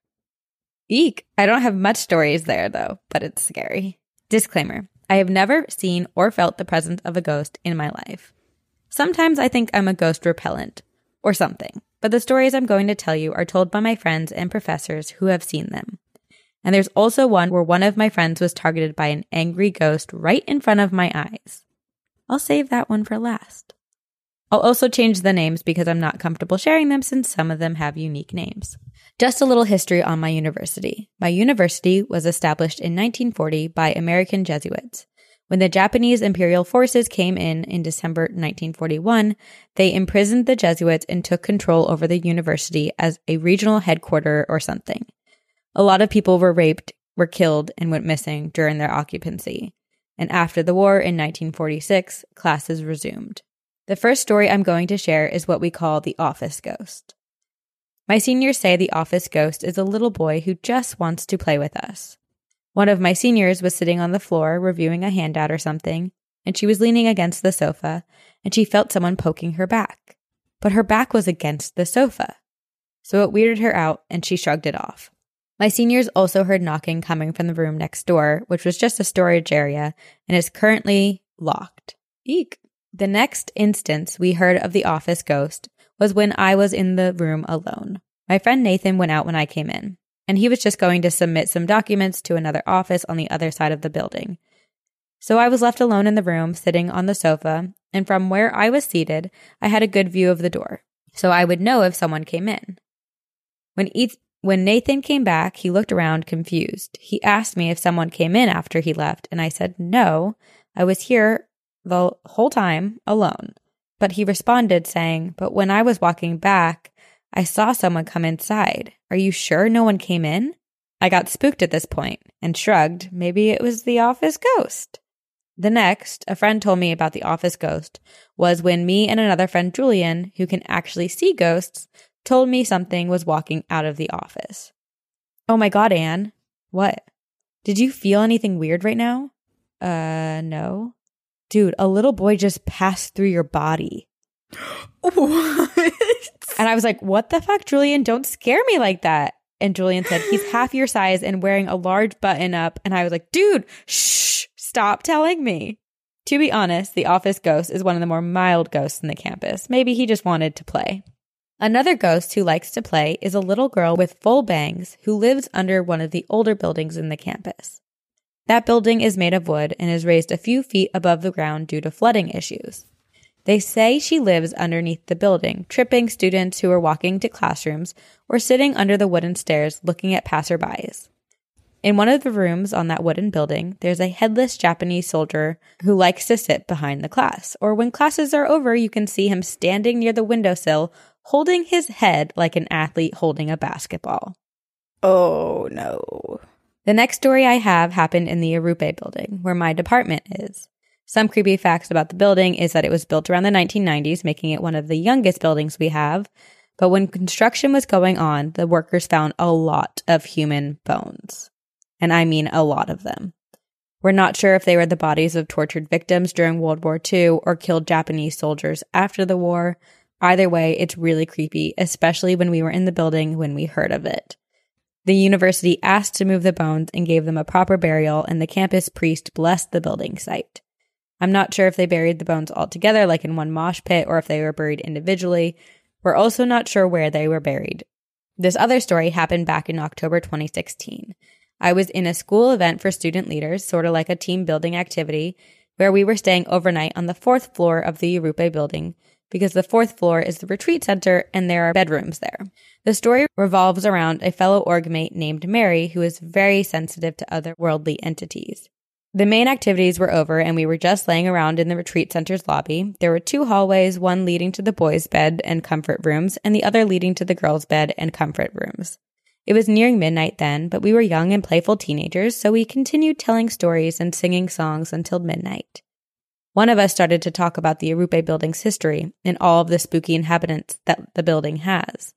Eek! I don't have much stories there though, but it's scary. Disclaimer I have never seen or felt the presence of a ghost in my life. Sometimes I think I'm a ghost repellent or something, but the stories I'm going to tell you are told by my friends and professors who have seen them. And there's also one where one of my friends was targeted by an angry ghost right in front of my eyes. I'll save that one for last. I'll also change the names because I'm not comfortable sharing them since some of them have unique names. Just a little history on my university. My university was established in 1940 by American Jesuits. When the Japanese imperial forces came in in December 1941, they imprisoned the Jesuits and took control over the university as a regional headquarter or something. A lot of people were raped, were killed, and went missing during their occupancy. And after the war in 1946, classes resumed. The first story I'm going to share is what we call the office ghost. My seniors say the office ghost is a little boy who just wants to play with us. One of my seniors was sitting on the floor reviewing a handout or something, and she was leaning against the sofa, and she felt someone poking her back. But her back was against the sofa. So it weirded her out, and she shrugged it off. My seniors also heard knocking coming from the room next door, which was just a storage area and is currently locked. Eek. The next instance we heard of the office ghost was when I was in the room alone. My friend Nathan went out when I came in, and he was just going to submit some documents to another office on the other side of the building. So I was left alone in the room, sitting on the sofa, and from where I was seated, I had a good view of the door, so I would know if someone came in. When each when Nathan came back, he looked around confused. He asked me if someone came in after he left, and I said, No, I was here the whole time alone. But he responded saying, But when I was walking back, I saw someone come inside. Are you sure no one came in? I got spooked at this point and shrugged. Maybe it was the office ghost. The next, a friend told me about the office ghost, was when me and another friend, Julian, who can actually see ghosts, told me something was walking out of the office. Oh my God, Anne. What? Did you feel anything weird right now? Uh, no. Dude, a little boy just passed through your body.
What?
And I was like, what the fuck, Julian? Don't scare me like that. And Julian said, he's half your size and wearing a large button up. And I was like, dude, shh, stop telling me. To be honest, the office ghost is one of the more mild ghosts in the campus. Maybe he just wanted to play. Another ghost who likes to play is a little girl with full bangs who lives under one of the older buildings in the campus. That building is made of wood and is raised a few feet above the ground due to flooding issues. They say she lives underneath the building, tripping students who are walking to classrooms or sitting under the wooden stairs looking at passerbys. In one of the rooms on that wooden building, there's a headless Japanese soldier who likes to sit behind the class. Or when classes are over, you can see him standing near the windowsill, holding his head like an athlete holding a basketball.
Oh no.
The next story I have happened in the Arrupe building, where my department is. Some creepy facts about the building is that it was built around the 1990s, making it one of the youngest buildings we have. But when construction was going on, the workers found a lot of human bones and I mean a lot of them. We're not sure if they were the bodies of tortured victims during World War II or killed Japanese soldiers after the war. Either way, it's really creepy, especially when we were in the building when we heard of it. The university asked to move the bones and gave them a proper burial, and the campus priest blessed the building site. I'm not sure if they buried the bones all together, like in one mosh pit, or if they were buried individually. We're also not sure where they were buried. This other story happened back in October 2016. I was in a school event for student leaders, sort of like a team building activity, where we were staying overnight on the fourth floor of the Arrupe building because the fourth floor is the retreat center and there are bedrooms there. The story revolves around a fellow org mate named Mary who is very sensitive to otherworldly entities. The main activities were over and we were just laying around in the retreat center's lobby. There were two hallways, one leading to the boys' bed and comfort rooms and the other leading to the girls' bed and comfort rooms. It was nearing midnight then, but we were young and playful teenagers, so we continued telling stories and singing songs until midnight. One of us started to talk about the Arrupe building's history and all of the spooky inhabitants that the building has.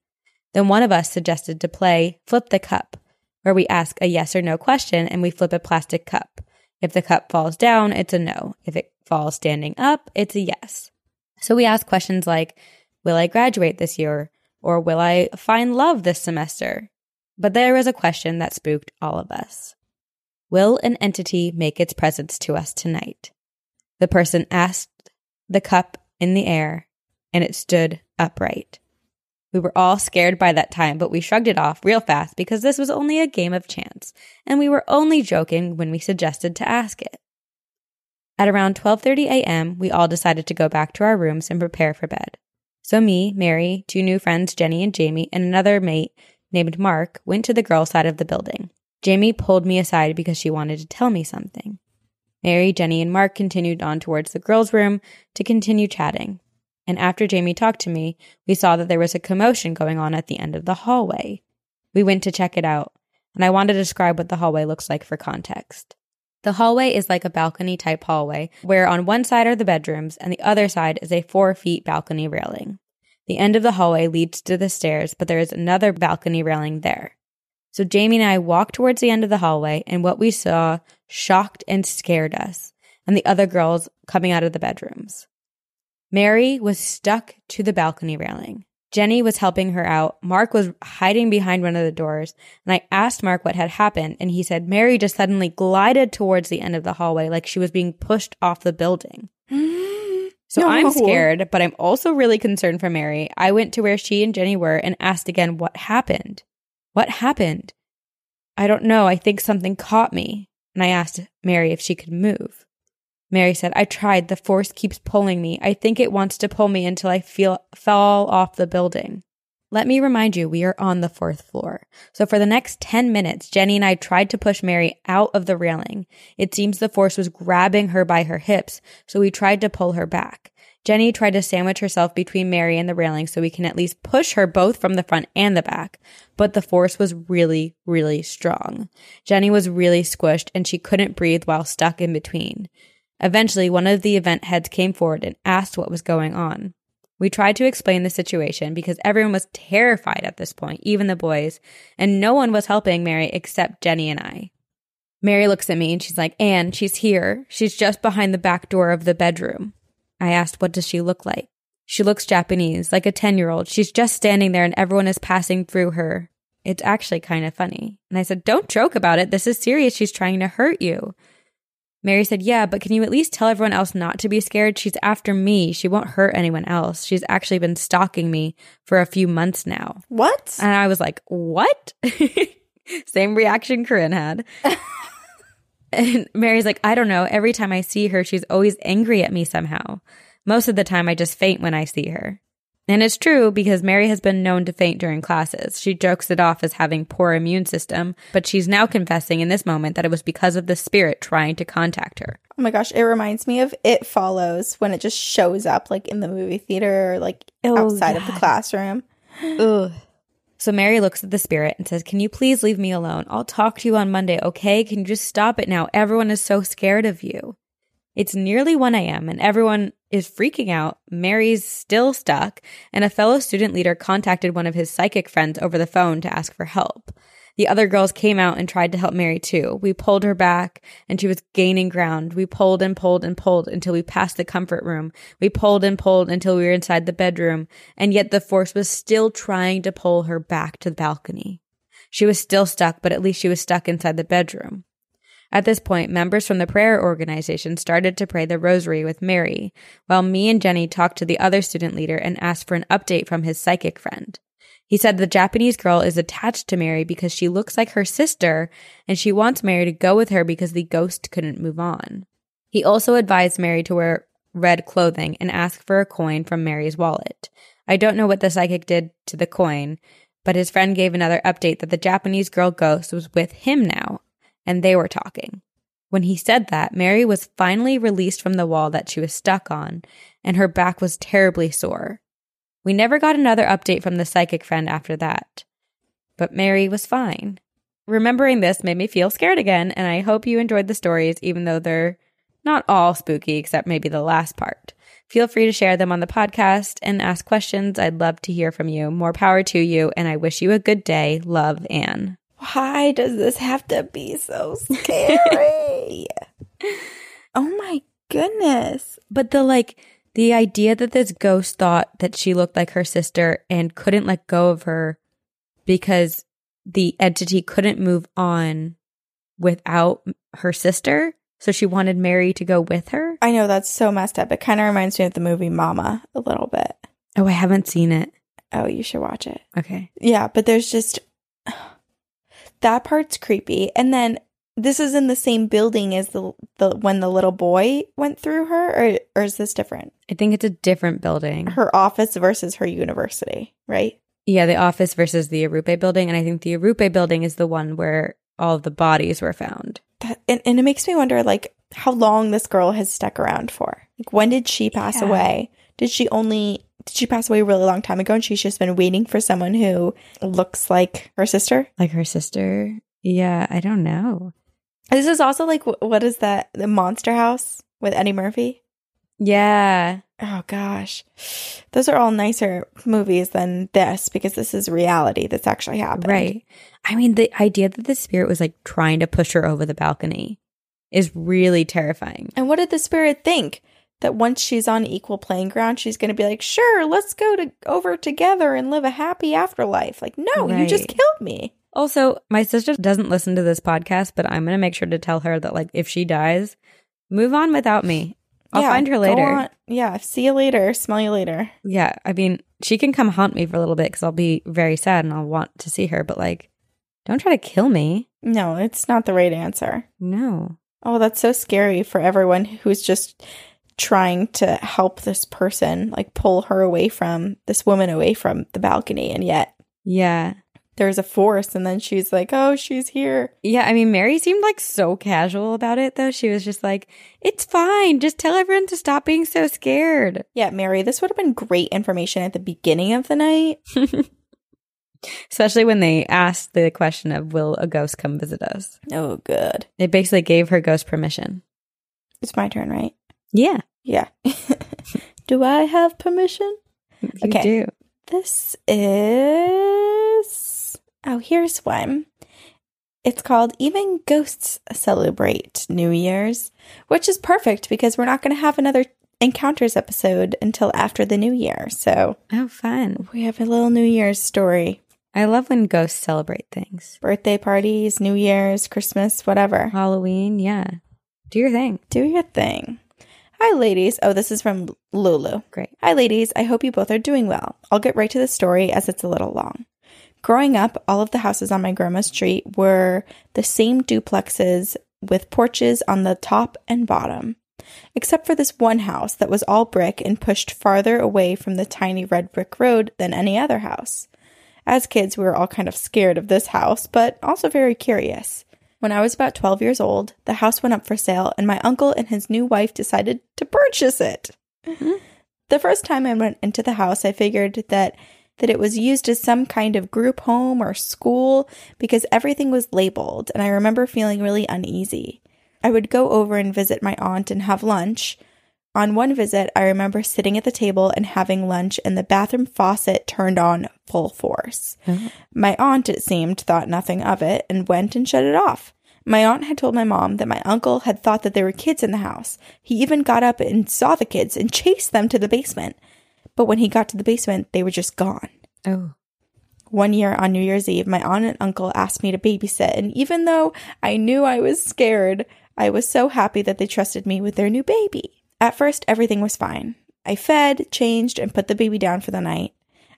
Then one of us suggested to play Flip the Cup, where we ask a yes or no question and we flip a plastic cup. If the cup falls down, it's a no. If it falls standing up, it's a yes. So we ask questions like, Will I graduate this year? Or will I find love this semester? But there was a question that spooked all of us. Will an entity make its presence to us tonight? The person asked the cup in the air, and it stood upright. We were all scared by that time, but we shrugged it off real fast because this was only a game of chance, and we were only joking when we suggested to ask it. At around 12:30 a.m., we all decided to go back to our rooms and prepare for bed. So me, Mary, two new friends, Jenny and Jamie, and another mate named Mark, went to the girl side of the building. Jamie pulled me aside because she wanted to tell me something. Mary, Jenny, and Mark continued on towards the girls' room to continue chatting. And after Jamie talked to me, we saw that there was a commotion going on at the end of the hallway. We went to check it out, and I want to describe what the hallway looks like for context. The hallway is like a balcony type hallway, where on one side are the bedrooms and the other side is a four feet balcony railing. The end of the hallway leads to the stairs, but there is another balcony railing there. So Jamie and I walked towards the end of the hallway, and what we saw shocked and scared us, and the other girls coming out of the bedrooms. Mary was stuck to the balcony railing. Jenny was helping her out. Mark was hiding behind one of the doors, and I asked Mark what had happened, and he said Mary just suddenly glided towards the end of the hallway like she was being pushed off the building. So no. I'm scared, but I'm also really concerned for Mary. I went to where she and Jenny were and asked again what happened. What happened? I don't know. I think something caught me. And I asked Mary if she could move. Mary said, I tried. The force keeps pulling me. I think it wants to pull me until I feel fall off the building. Let me remind you, we are on the fourth floor. So for the next 10 minutes, Jenny and I tried to push Mary out of the railing. It seems the force was grabbing her by her hips, so we tried to pull her back. Jenny tried to sandwich herself between Mary and the railing so we can at least push her both from the front and the back. But the force was really, really strong. Jenny was really squished and she couldn't breathe while stuck in between. Eventually, one of the event heads came forward and asked what was going on. We tried to explain the situation because everyone was terrified at this point, even the boys, and no one was helping Mary except Jenny and I. Mary looks at me and she's like, Anne, she's here. She's just behind the back door of the bedroom. I asked, What does she look like? She looks Japanese, like a 10 year old. She's just standing there and everyone is passing through her. It's actually kind of funny. And I said, Don't joke about it. This is serious. She's trying to hurt you. Mary said, Yeah, but can you at least tell everyone else not to be scared? She's after me. She won't hurt anyone else. She's actually been stalking me for a few months now.
What?
And I was like, What? Same reaction Corinne had. and Mary's like, I don't know. Every time I see her, she's always angry at me somehow. Most of the time, I just faint when I see her. And it's true because Mary has been known to faint during classes. She jokes it off as having poor immune system, but she's now confessing in this moment that it was because of the spirit trying to contact her.
Oh my gosh, it reminds me of It Follows when it just shows up like in the movie theater or like
Oh,
outside of the classroom.
Ugh. So Mary looks at the spirit and says, Can you please leave me alone? I'll talk to you on Monday, okay? Can you just stop it now? Everyone is so scared of you. It's nearly 1 a.m. and everyone is freaking out. Mary's still stuck, and a fellow student leader contacted one of his psychic friends over the phone to ask for help. The other girls came out and tried to help Mary too. We pulled her back and she was gaining ground. We pulled and pulled and pulled until we passed the comfort room. We pulled and pulled until we were inside the bedroom. And yet the force was still trying to pull her back to the balcony. She was still stuck, but at least she was stuck inside the bedroom. At this point, members from the prayer organization started to pray the rosary with Mary, while me and Jenny talked to the other student leader and asked for an update from his psychic friend. He said the Japanese girl is attached to Mary because she looks like her sister and she wants Mary to go with her because the ghost couldn't move on. He also advised Mary to wear red clothing and ask for a coin from Mary's wallet. I don't know what the psychic did to the coin, but his friend gave another update that the Japanese girl ghost was with him now and they were talking. When he said that, Mary was finally released from the wall that she was stuck on, and her back was terribly sore. We never got another update from the psychic friend after that. But Mary was fine. Remembering this made me feel scared again, and I hope you enjoyed the stories, even though they're not all spooky, except maybe the last part. Feel free to share them on the podcast and ask questions. I'd love to hear from you. More power to you, and I wish you a good day. Love, Anne.
Why does this have to be so scary? oh my goodness.
But the like the idea that this ghost thought that she looked like her sister and couldn't let go of her because the entity couldn't move on without her sister. So she wanted Mary to go with her.
I know that's so messed up. It kind of reminds me of the movie Mama a little bit.
Oh, I haven't seen it.
Oh, you should watch it.
Okay.
Yeah, but there's just that part's creepy. And then this is in the same building as the the when the little boy went through her, or or is this different?
I think it's a different building.
Her office versus her university, right?
Yeah, the office versus the Arrupe building. And I think the Arrupe building is the one where all of the bodies were found.
That and, and it makes me wonder like how long this girl has stuck around for. Like when did she pass
Yeah.
away? Did she only did she pass away a really long time ago and she's just been waiting for someone who looks like her sister?
Like her sister. Yeah, I don't know.
This is also like what is that? The Monster House with Eddie Murphy?
Yeah.
Oh gosh. Those are all nicer movies than this because this is reality that's actually happened.
Right. I mean, the idea that the spirit was like trying to push her over the balcony is really terrifying.
And what did the spirit think? That once she's on equal playing ground, she's going to be like, "Sure, let's go to over together and live a happy afterlife." Like, no, you just killed me.
Also, my sister doesn't listen to this podcast, but I'm going to make sure to tell her that, like, if she dies, move on without me. I'll
Yeah,
find her later.
Yeah, see you later. Smell you later.
Yeah. I mean, she can come haunt me for a little bit because I'll be very sad and I'll want to see her, but like, don't try to kill me.
No, it's not the right answer.
No.
Oh, that's so scary for everyone who's just trying to help this person, like pull her away from this woman away from the balcony. And yet
Yeah.
There's a force. And then she's like, oh, she's here.
Yeah, I mean, Mary seemed like so casual about it, though. She was just like, it's fine. Just tell everyone to stop being so scared.
Yeah, Mary, this would have been great information at the beginning of the night.
Especially when they asked the question of, will a ghost come visit us?
Oh, good.
It basically gave her ghost permission.
It's my turn, right?
Yeah,
Yeah. Do I have permission?
you
Okay.
do.
This is. Oh, here's one. It's called Even Ghosts Celebrate New Year's, which is perfect because we're not going to have another Encounters episode until after the new year. So
Oh, fun.
we have a little New Year's story
I love when ghosts celebrate things.
birthday parties, New Year's, Christmas, whatever.
Halloween, yeah. Do your thing.
Do your thing. Hi, ladies. Oh, this is from Lulu.
Great.
Hi, ladies. I hope you both are doing well. I'll get right to the story as it's a little long. Growing up, all of the houses on my grandma's street were the same duplexes with porches on the top and bottom, except for this one house that was all brick and pushed farther away from the tiny red brick road than any other house. As kids, we were all kind of scared of this house, but also very curious. When I was about 12 years old, the house went up for sale, and my uncle and his new wife decided to purchase it. Mm-hmm. The first time I went into the house, I figured that that it was used as some kind of group home or school because everything was labeled, and I remember feeling really uneasy. I would go over and visit my aunt and have lunch. On one visit, I remember sitting at the table and having lunch, and the bathroom faucet turned on full force. My aunt, it seemed, thought nothing of it and went and shut it off. My aunt had told my mom that my uncle had thought that there were kids in the house. He even got up and saw the kids and chased them to the basement. But when he got to the basement, they were just gone.
Oh.
One year on New Year's Eve, my aunt and uncle asked me to babysit, and even though I knew I was scared, I was so happy that they trusted me with their new baby. At first, everything was fine. I fed, changed, and put the baby down for the night.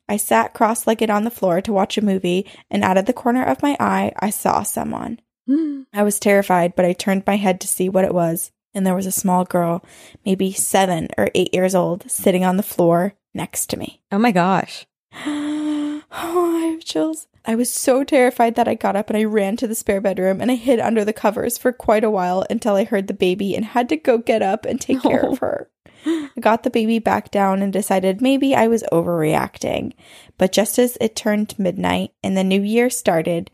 I sat cross legged on the floor to watch a movie, and out of the corner of my eye, I saw someone. I was terrified, but I turned my head to see what it was, and there was a small girl, maybe seven or eight years old, sitting on the floor next to me.
Oh my gosh.
oh, I have chills. I was so terrified that I got up and I ran to the spare bedroom and I hid under the covers for quite a while until I heard the baby and had to go get up and take care of her. I got the baby back down and decided maybe I was overreacting. But just as it turned midnight and the new year started,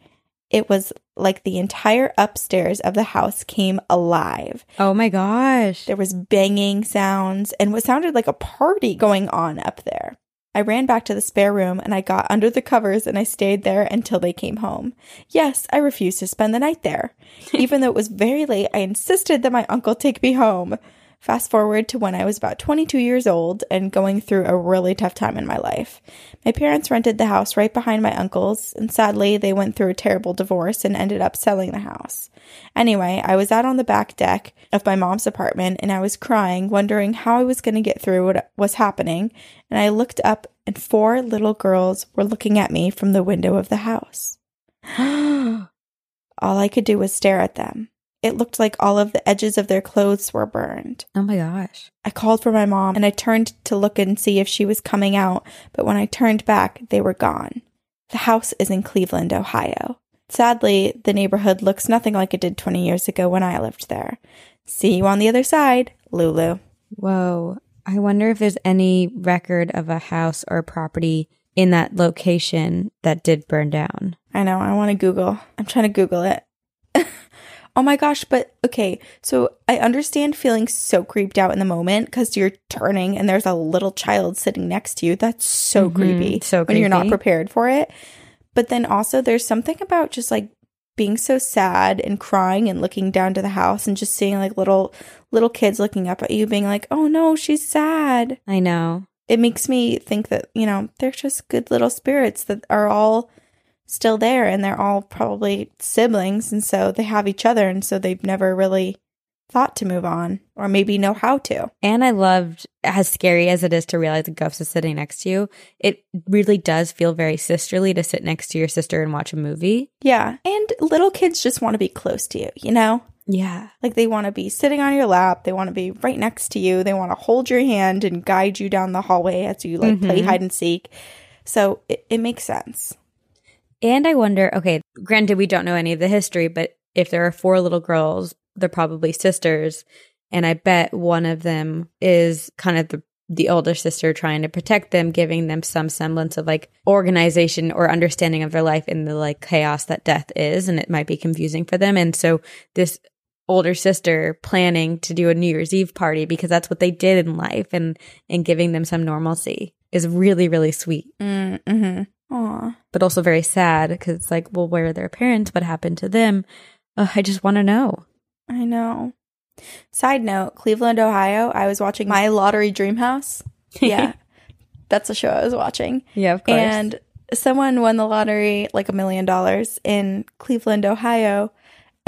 it was like the entire upstairs of the house came alive.
Oh my gosh.
There was banging sounds and what sounded like a party going on up there. I ran back to the spare room and I got under the covers and I stayed there until they came home. Yes, I refused to spend the night there. Even though it was very late, I insisted that my uncle take me home. Fast forward to when I was about 22 years old and going through a really tough time in my life. My parents rented the house right behind my uncle's, and sadly, they went through a terrible divorce and ended up selling the house. Anyway, I was out on the back deck of my mom's apartment and I was crying, wondering how I was going to get through what was happening. And I looked up, and four little girls were looking at me from the window of the house. All I could do was stare at them. It looked like all of the edges of their clothes were burned.
Oh my gosh.
I called for my mom and I turned to look and see if she was coming out, but when I turned back, they were gone. The house is in Cleveland, Ohio. Sadly, the neighborhood looks nothing like it did 20 years ago when I lived there. See you on the other side, Lulu.
Whoa. I wonder if there's any record of a house or property in that location that did burn down.
I know, I want to Google. I'm trying to Google it. oh my gosh, but okay. So I understand feeling so creeped out in the moment because you're turning and there's a little child sitting next to you. That's so
Mhm,
creepy.
so
When you're not prepared for it. But then also, there's something about just like being so sad and crying and looking down to the house and just seeing like little little kids looking up at you being like oh no she's sad
I know.
it makes me think that you know they're just good little spirits that are all still there and they're all probably siblings and so they have each other and so they've never really thought to move on or maybe know how to
And I loved, as scary as it is to realize a ghost is sitting next to you, it really does feel very sisterly to sit next to your sister and watch a movie.
yeah and little kids just want to be close to you you know
Yeah.
like they want to be sitting on your lap they want to be right next to you they want to hold your hand and guide you down the hallway as you like play
Mhm.
hide and seek so it, it makes sense
And I wonder, okay, granted, we don't know any of the history, but if there are four little girls, they're probably sisters. And I bet one of them is kind of the, the older sister trying to protect them, giving them some semblance of like organization or understanding of their life in the like chaos that death is. And it might be confusing for them. And so this older sister planning to do a New Year's Eve party because that's what they did in life and, and giving them some normalcy is really, really sweet
mm-hmm Aw.
but also very sad because it's like, well, where are their parents? What happened to them? Uh, I just want to know.
I know. Side note, Cleveland, Ohio, I was watching My Lottery Dream House. Yeah. that's a show I was watching.
Yeah, of
And someone won the lottery like a million dollars in Cleveland, Ohio.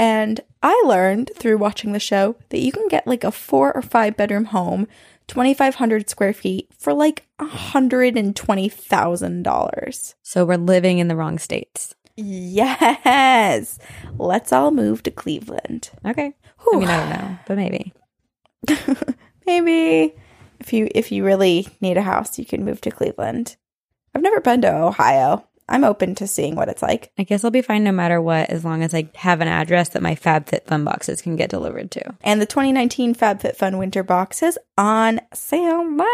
And I learned through watching the show that you can get like a four or five bedroom home, 2,500 square feet, for like $120,000.
So we're living in the wrong states.
Yes. Let's all move to Cleveland.
Okay. I
Whew.
mean, I don't know, but maybe.
Maybe if you if you really need a house, you can move to Cleveland. I've never been to Ohio. I'm open to seeing what it's like.
I guess I'll be fine no matter what, as long as I have an address that my FabFitFun boxes can get delivered to.
And the 2019 FabFitFun winter boxes on sale now.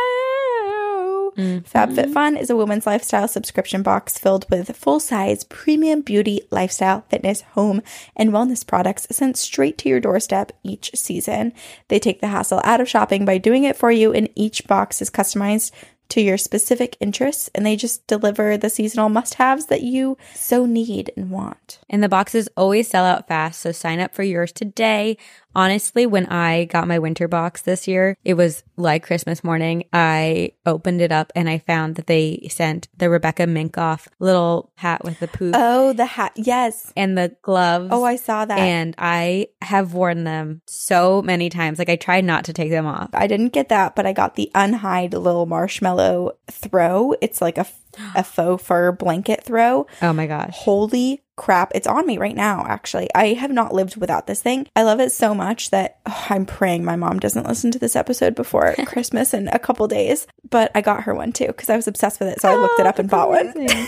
Mm-hmm. FabFitFun is a women's lifestyle subscription box filled with full-size premium beauty, lifestyle, fitness, home, and wellness products sent straight to your doorstep each season. They take the hassle out of shopping by doing it for you, and each box is customized to your specific interests, and they just deliver the seasonal must-haves that you so need and want.
And the boxes always sell out fast, so sign up for yours today. Honestly, when I got my winter box this year, it was like Christmas morning. I opened it up and I found that they sent the Rebecca Minkoff little hat with the poof
Oh, the hat. Yes.
and the gloves.
Oh, I saw that.
and I have worn them so many times. Like I tried not to take them off.
I didn't get that, but I got the unhide little marshmallow throw. It's like a, a faux fur blanket throw.
Oh my gosh.
Holy crap. It's on me right now, actually. I have not lived without this thing. I love it so much that oh, I'm praying my mom doesn't listen to this episode before Christmas in a couple days. But I got her one too because I was obsessed with it. So I looked it up oh, and bought one.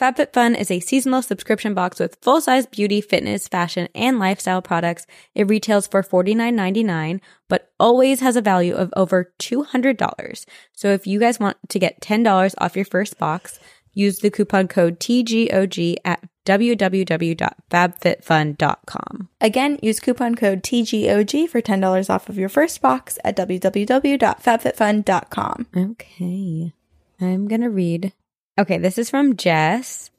FabFitFun is a seasonal subscription box with full-size beauty, fitness, fashion, and lifestyle products. It retails for $49.99, but always has a value of over $200. So if you guys want to get $10 off your first box, use the coupon code TGOG at www.fabfitfun.com.
Again, use coupon code TGOG for $10 off of your first box at www.fabfitfun.com.
Okay. I'm going to read. Okay, this is from Jess.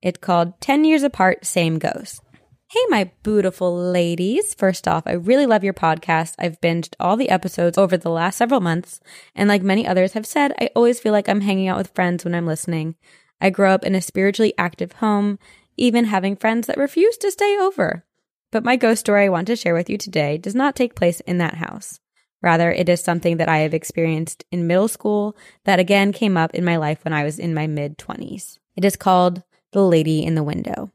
It's called 10 Years Apart, Same Ghost. Hey, my beautiful ladies. First off, I really love your podcast. I've binged all the episodes over the last several months. And like many others have said, I always feel like I'm hanging out with friends when I'm listening. I grew up in a spiritually active home, even having friends that refuse to stay over. But my ghost story I want to share with you today does not take place in that house. Rather, it is something that I have experienced in middle school that again came up in my life when I was in my mid 20s. It is called The Lady in the Window.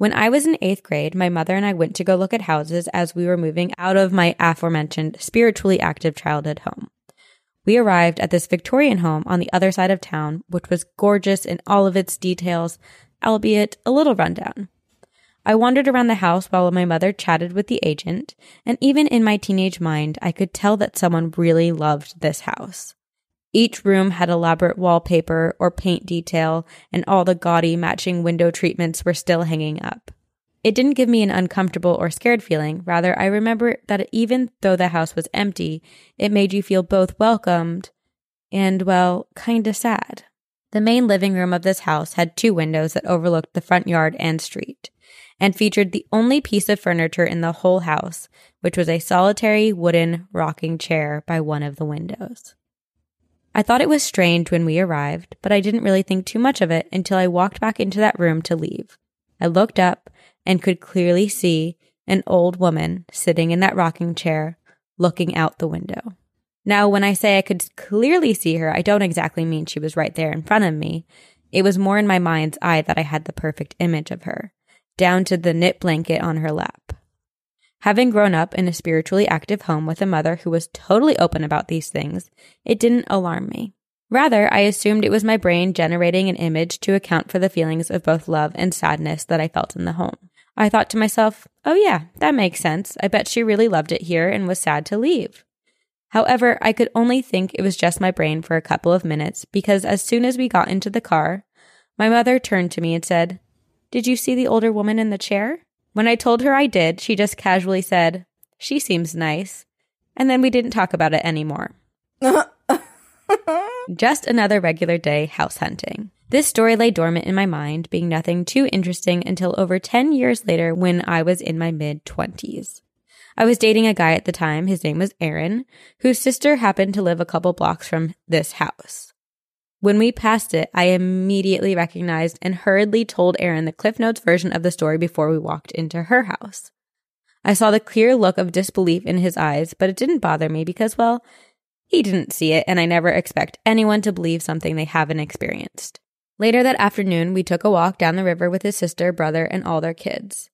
When I was in eighth grade, my mother and I went to go look at houses as we were moving out of my aforementioned spiritually active childhood home. We arrived at this Victorian home on the other side of town, which was gorgeous in all of its details, albeit a little rundown. I wandered around the house while my mother chatted with the agent, and even in my teenage mind, I could tell that someone really loved this house. Each room had elaborate wallpaper or paint detail, and all the gaudy matching window treatments were still hanging up. It didn't give me an uncomfortable or scared feeling. Rather, I remember that even though the house was empty, it made you feel both welcomed and, well, kinda sad. The main living room of this house had two windows that overlooked the front yard and street, and featured the only piece of furniture in the whole house, which was a solitary wooden rocking chair by one of the windows. I thought it was strange when we arrived, but I didn't really think too much of it until I walked back into that room to leave. I looked up and could clearly see an old woman sitting in that rocking chair, looking out the window. Now, when I say I could clearly see her, I don't exactly mean she was right there in front of me. It was more in my mind's eye that I had the perfect image of her, down to the knit blanket on her lap. Having grown up in a spiritually active home with a mother who was totally open about these things, it didn't alarm me. Rather, I assumed it was my brain generating an image to account for the feelings of both love and sadness that I felt in the home. I thought to myself, oh yeah, that makes sense. I bet she really loved it here and was sad to leave. However, I could only think it was just my brain for a couple of minutes because as soon as we got into the car, my mother turned to me and said, Did you see the older woman in the chair? When I told her I did, she just casually said, She seems nice. And then we didn't talk about it anymore. Just another regular day house hunting. This story lay dormant in my mind, being nothing too interesting until over 10 years later when I was in my mid 20s. I was dating a guy at the time, his name was Aaron, whose sister happened to live a couple blocks from this house. When we passed it, I immediately recognized and hurriedly told Aaron the Cliff Notes version of the story before we walked into her house. I saw the clear look of disbelief in his eyes, but it didn't bother me because, well, he didn't see it, and I never expect anyone to believe something they haven't experienced. Later that afternoon, we took a walk down the river with his sister, brother, and all their kids.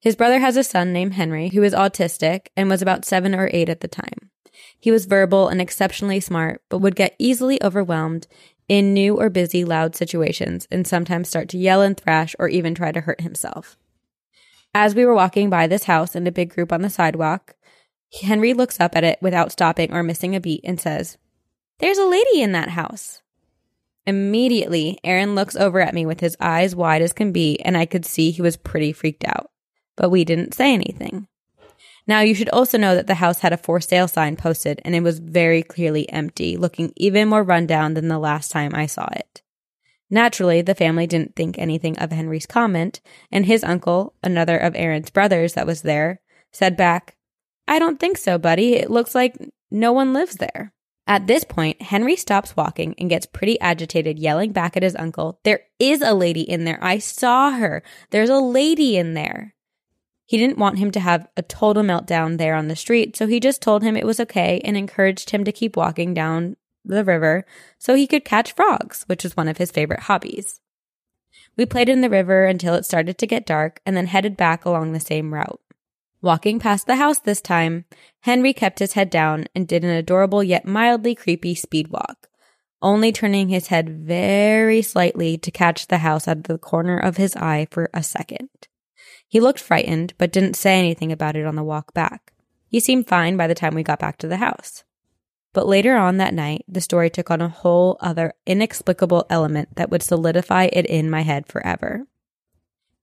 His brother has a son named Henry who is autistic and was about seven or eight at the time. He was verbal and exceptionally smart, but would get easily overwhelmed in new or busy, loud situations and sometimes start to yell and thrash or even try to hurt himself. As we were walking by this house in a big group on the sidewalk, Henry looks up at it without stopping or missing a beat and says, There's a lady in that house. Immediately, Aaron looks over at me with his eyes wide as can be, and I could see he was pretty freaked out. But we didn't say anything. Now, you should also know that the house had a for sale sign posted and it was very clearly empty, looking even more rundown than the last time I saw it. Naturally, the family didn't think anything of Henry's comment, and his uncle, another of Aaron's brothers that was there, said back, I don't think so, buddy. It looks like no one lives there. At this point, Henry stops walking and gets pretty agitated, yelling back at his uncle, There is a lady in there. I saw her. There's a lady in there. He didn't want him to have a total meltdown there on the street, so he just told him it was okay and encouraged him to keep walking down the river so he could catch frogs, which was one of his favorite hobbies. We played in the river until it started to get dark and then headed back along the same route. Walking past the house this time, Henry kept his head down and did an adorable yet mildly creepy speed walk, only turning his head very slightly to catch the house out of the corner of his eye for a second. He looked frightened, but didn't say anything about it on the walk back. He seemed fine by the time we got back to the house. But later on that night, the story took on a whole other inexplicable element that would solidify it in my head forever.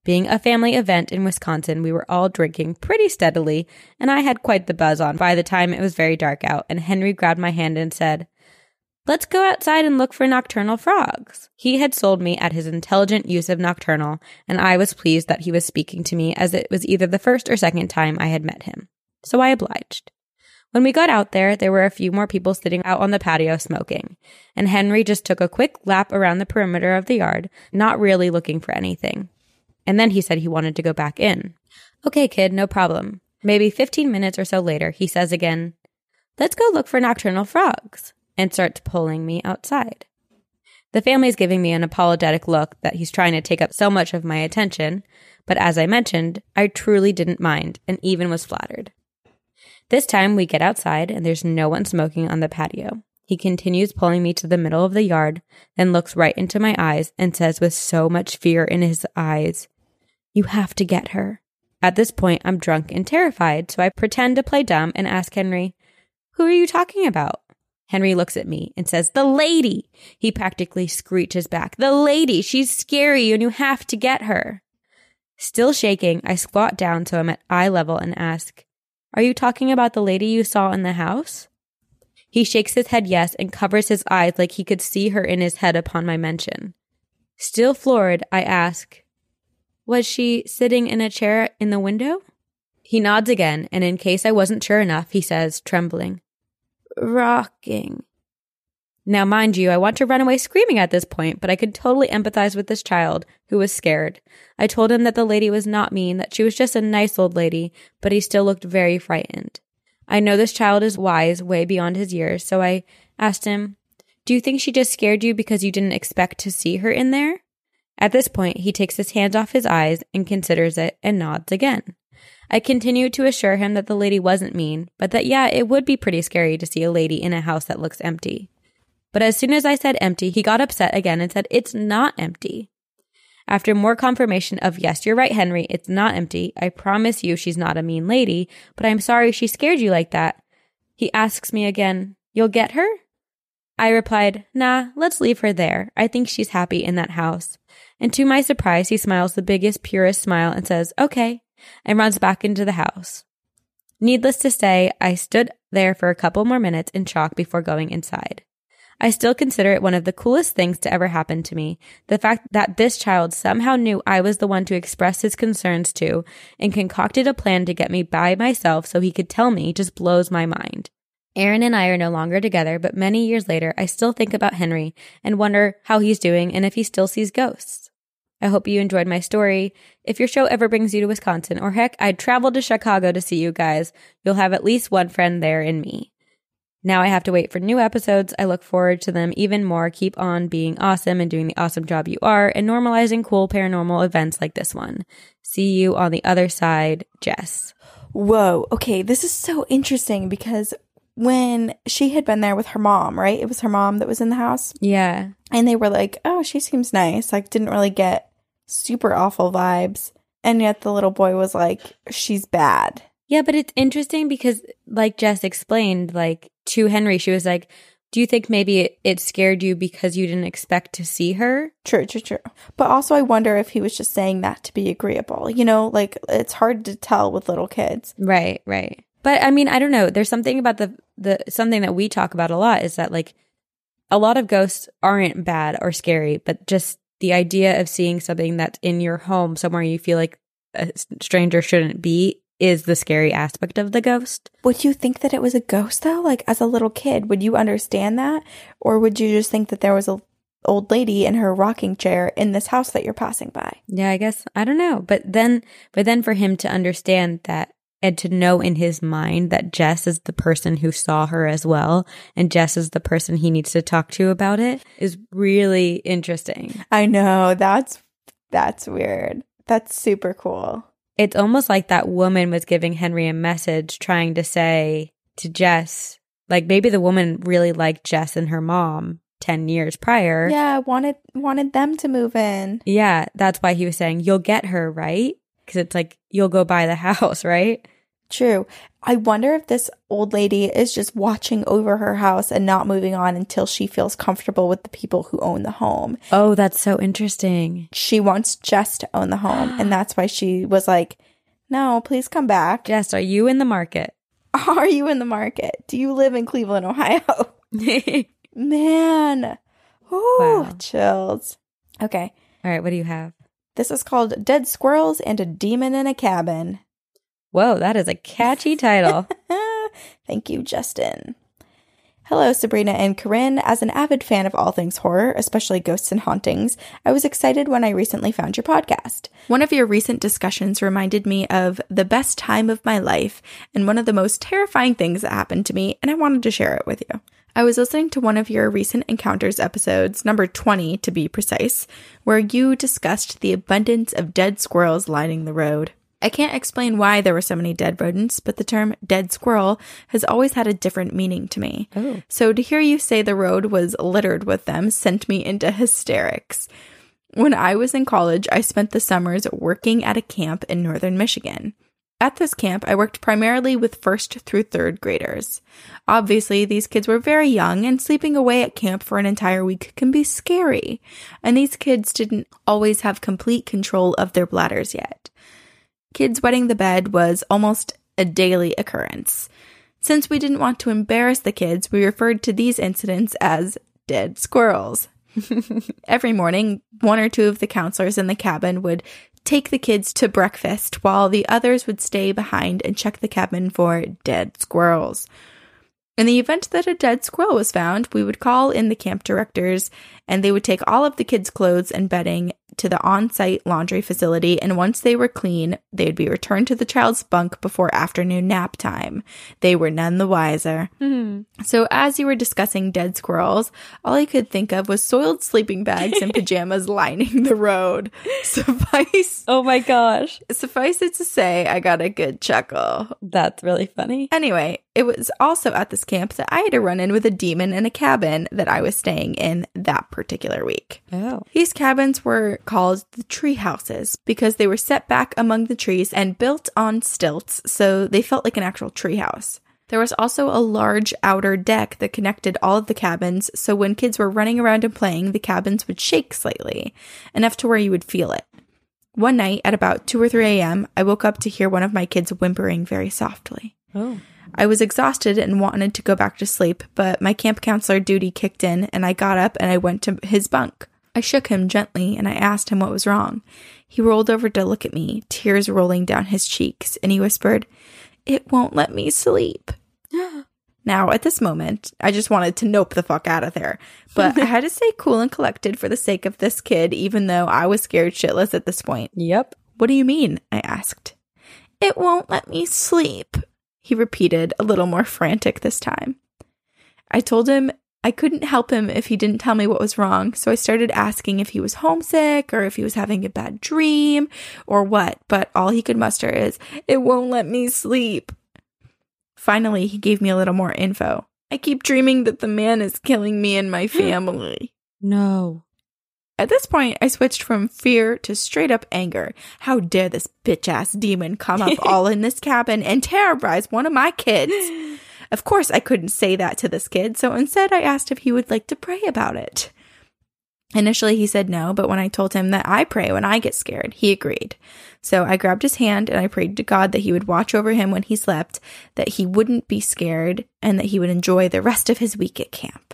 Being a family event in Wisconsin, we were all drinking pretty steadily, and I had quite the buzz on by the time it was very dark out, and Henry grabbed my hand and said, Let's go outside and look for nocturnal frogs. He had sold me at his intelligent use of nocturnal, and I was pleased that he was speaking to me as it was either the first or second time I had met him. So I obliged. When we got out there, there were a few more people sitting out on the patio smoking, and Henry just took a quick lap around the perimeter of the yard, not really looking for anything. And then he said he wanted to go back in. Okay, kid, no problem. Maybe 15 minutes or so later, he says again, Let's go look for nocturnal frogs and starts pulling me outside. The family is giving me an apologetic look that he's trying to take up so much of my attention, but as I mentioned, I truly didn't mind and even was flattered. This time we get outside and there's no one smoking on the patio. He continues pulling me to the middle of the yard, then looks right into my eyes and says with so much fear in his eyes, You have to get her. At this point, I'm drunk and terrified, so I pretend to play dumb and ask Henry, Who are you talking about? Henry looks at me and says, The lady! He practically screeches back, The lady! She's scary and you have to get her. Still shaking, I squat down so I'm at eye level and ask, Are you talking about the lady you saw in the house? He shakes his head yes and covers his eyes like he could see her in his head upon my mention. Still floored, I ask, Was she sitting in a chair in the window? He nods again, and in case I wasn't sure enough, he says, trembling, rocking. Now, mind you, I want to run away screaming at this point, but I could totally empathize with this child who was scared. I told him that the lady was not mean, that she was just a nice old lady, but he still looked very frightened. I know this child is wise, way beyond his years, so I asked him, Do you think she just scared you because you didn't expect to see her in there? At this point, he takes his hands off his eyes and considers it and nods again. I continued to assure him that the lady wasn't mean, but that yeah, it would be pretty scary to see a lady in a house that looks empty. But as soon as I said empty, he got upset again and said, It's not empty. After more confirmation of, Yes, you're right, Henry, it's not empty. I promise you she's not a mean lady, but I'm sorry she scared you like that. He asks me again, You'll get her? I replied, Nah, let's leave her there. I think she's happy in that house. And to my surprise, he smiles the biggest, purest smile and says, Okay, and runs back into the house. Needless to say, I stood there for a couple more minutes in shock before going inside. I still consider it one of the coolest things to ever happen to me. The fact that this child somehow knew I was the one to express his concerns to and concocted a plan to get me by myself so he could tell me just blows my mind. Aaron and I are no longer together, but many years later, I still think about Henry and wonder how he's doing and if he still sees ghosts. I hope you enjoyed my story. If your show ever brings you to Wisconsin, or heck, I'd travel to Chicago to see you guys, you'll have at least one friend there in me. Now I have to wait for new episodes. I look forward to them even more. Keep on being awesome and doing the awesome job you are and normalizing cool paranormal events like this one. See you on the other side, Jess.
Whoa. Okay. This is so interesting because when she had been there with her mom, right? It was her mom that was in the house.
Yeah.
And they were like, oh, she seems nice. Like, didn't really get super awful vibes. And yet the little boy was like, she's bad.
Yeah, but it's interesting because, like Jess explained, like to Henry, she was like, Do you think maybe it, it scared you because you didn't expect to see her?
True, true, true. But also, I wonder if he was just saying that to be agreeable. You know, like it's hard to tell with little kids.
Right, right. But I mean, I don't know. There's something about the the something that we talk about a lot is that like a lot of ghosts aren't bad or scary, but just the idea of seeing something that's in your home somewhere you feel like a stranger shouldn't be is the scary aspect of the ghost.
Would you think that it was a ghost though? Like as a little kid, would you understand that? Or would you just think that there was a old lady in her rocking chair in this house that you're passing by?
Yeah, I guess I don't know. But then but then for him to understand that and to know in his mind that Jess is the person who saw her as well and Jess is the person he needs to talk to about it is really interesting.
I know. That's that's weird. That's super cool.
It's almost like that woman was giving Henry a message trying to say to Jess, like maybe the woman really liked Jess and her mom 10 years prior.
Yeah, wanted wanted them to move in.
Yeah, that's why he was saying, You'll get her, right? Because it's like, you'll go buy the house, right?
True. I wonder if this old lady is just watching over her house and not moving on until she feels comfortable with the people who own the home.
Oh, that's so interesting.
She wants Jess to own the home, and that's why she was like, No, please come back.
Jess, are you in the market?
Are you in the market? Do you live in Cleveland, Ohio? Man. Ooh,
Wow.
chills. Okay.
All right, what do you have?
This is called Dead Squirrels and a Demon in a Cabin.
Whoa, that is a catchy title.
Thank you, Justin. Hello, Sabrina and Corinne. As an avid fan of all things horror, especially ghosts and hauntings, I was excited when I recently found your podcast. One of your recent discussions reminded me of the best time of my life and one of the most terrifying things that happened to me, and I wanted to share it with you. I was listening to one of your recent encounters episodes, number 20 to be precise, where you discussed the abundance of dead squirrels lining the road. I can't explain why there were so many dead rodents, but the term dead squirrel has always had a different meaning to me.
Oh.
So to hear you say the road was littered with them sent me into hysterics. When I was in college, I spent the summers working at a camp in northern Michigan. At this camp, I worked primarily with first through third graders. Obviously, these kids were very young, and sleeping away at camp for an entire week can be scary. And these kids didn't always have complete control of their bladders yet. Kids wetting the bed was almost a daily occurrence. Since we didn't want to embarrass the kids, we referred to these incidents as dead squirrels. Every morning, one or two of the counselors in the cabin would take the kids to breakfast while the others would stay behind and check the cabin for dead squirrels. In the event that a dead squirrel was found, we would call in the camp directors and they would take all of the kids' clothes and bedding to the on site laundry facility. And once they were clean, they would be returned to the child's bunk before afternoon nap time. They were none the wiser. Mm-hmm. So, as you were discussing dead squirrels, all I could think of was soiled sleeping bags and pajamas lining the road. Suffice,
Oh my gosh.
suffice it to say, I got a good chuckle.
That's really funny.
Anyway, it was also at this camp that I had to run in with a demon in a cabin that I was staying in that particular week.
Oh.
These cabins were called the tree houses because they were set back among the trees and built on stilts, so they felt like an actual tree house. There was also a large outer deck that connected all of the cabins, so when kids were running around and playing, the cabins would shake slightly, enough to where you would feel it. One night at about 2 or 3 a.m., I woke up to hear one of my kids whimpering very softly.
Oh.
I was exhausted and wanted to go back to sleep, but my camp counselor duty kicked in and I got up and I went to his bunk. I shook him gently and I asked him what was wrong. He rolled over to look at me, tears rolling down his cheeks, and he whispered, It won't let me sleep. Now, at this moment, I just wanted to nope the fuck out of there. But I had to stay cool and collected for the sake of this kid, even though I was scared shitless at this point.
Yep.
What do you mean? I asked. It won't let me sleep, he repeated, a little more frantic this time. I told him I couldn't help him if he didn't tell me what was wrong, so I started asking if he was homesick or if he was having a bad dream or what, but all he could muster is, It won't let me sleep. Finally, he gave me a little more info. I keep dreaming that the man is killing me and my family.
No.
At this point, I switched from fear to straight up anger. How dare this bitch ass demon come up all in this cabin and terrorize one of my kids? Of course, I couldn't say that to this kid, so instead I asked if he would like to pray about it. Initially, he said no, but when I told him that I pray when I get scared, he agreed. So I grabbed his hand and I prayed to God that he would watch over him when he slept, that he wouldn't be scared, and that he would enjoy the rest of his week at camp.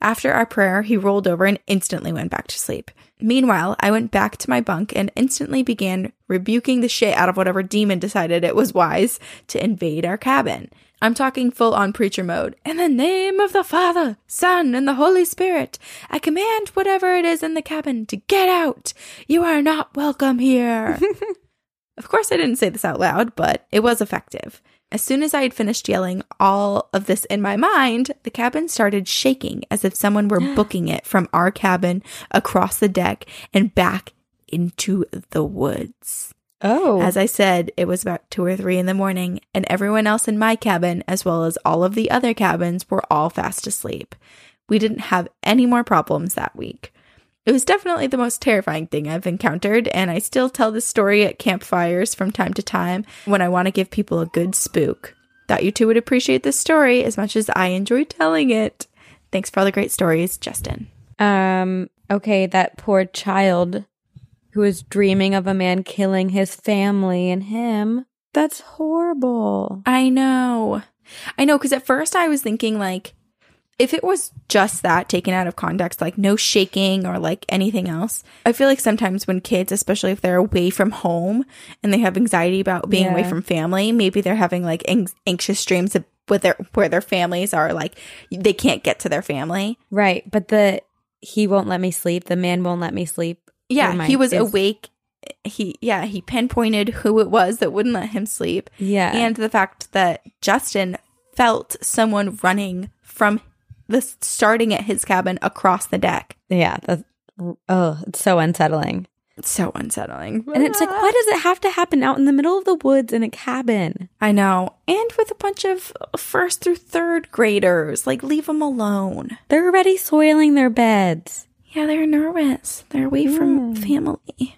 After our prayer, he rolled over and instantly went back to sleep. Meanwhile, I went back to my bunk and instantly began rebuking the shit out of whatever demon decided it was wise to invade our cabin. I'm talking full on preacher mode. In the name of the Father, Son, and the Holy Spirit, I command whatever it is in the cabin to get out. You are not welcome here. of course, I didn't say this out loud, but it was effective. As soon as I had finished yelling all of this in my mind, the cabin started shaking as if someone were booking it from our cabin across the deck and back into the woods.
Oh.
As I said, it was about two or three in the morning, and everyone else in my cabin, as well as all of the other cabins, were all fast asleep. We didn't have any more problems that week. It was definitely the most terrifying thing I've encountered, and I still tell this story at campfires from time to time when I want to give people a good spook. Thought you two would appreciate this story as much as I enjoy telling it. Thanks for all the great stories, Justin.
Um, okay, that poor child who is dreaming of a man killing his family and him. That's horrible.
I know. I know, because at first I was thinking, like, if it was just that taken out of context, like no shaking or like anything else, I feel like sometimes when kids, especially if they're away from home and they have anxiety about being away from family, maybe they're having like ang- anxious dreams of- with their where their families are like they can't get to their family.
Right, but the he won't let me sleep. The man won't let me sleep.
Yeah, he was
is-
awake. He yeah he pinpointed who it was that wouldn't let him sleep,
Yeah.
and the fact that Justin felt someone running from the starting at his cabin across the deck.
yeah, that's oh, it's so unsettling.
It's so unsettling.
And it's like, why does it have to happen out in the middle of the woods in a cabin?
I know. And with a bunch of first through third graders, like leave them alone.
They're already soiling their beds.
Yeah, they're nervous. They're away from mm. family.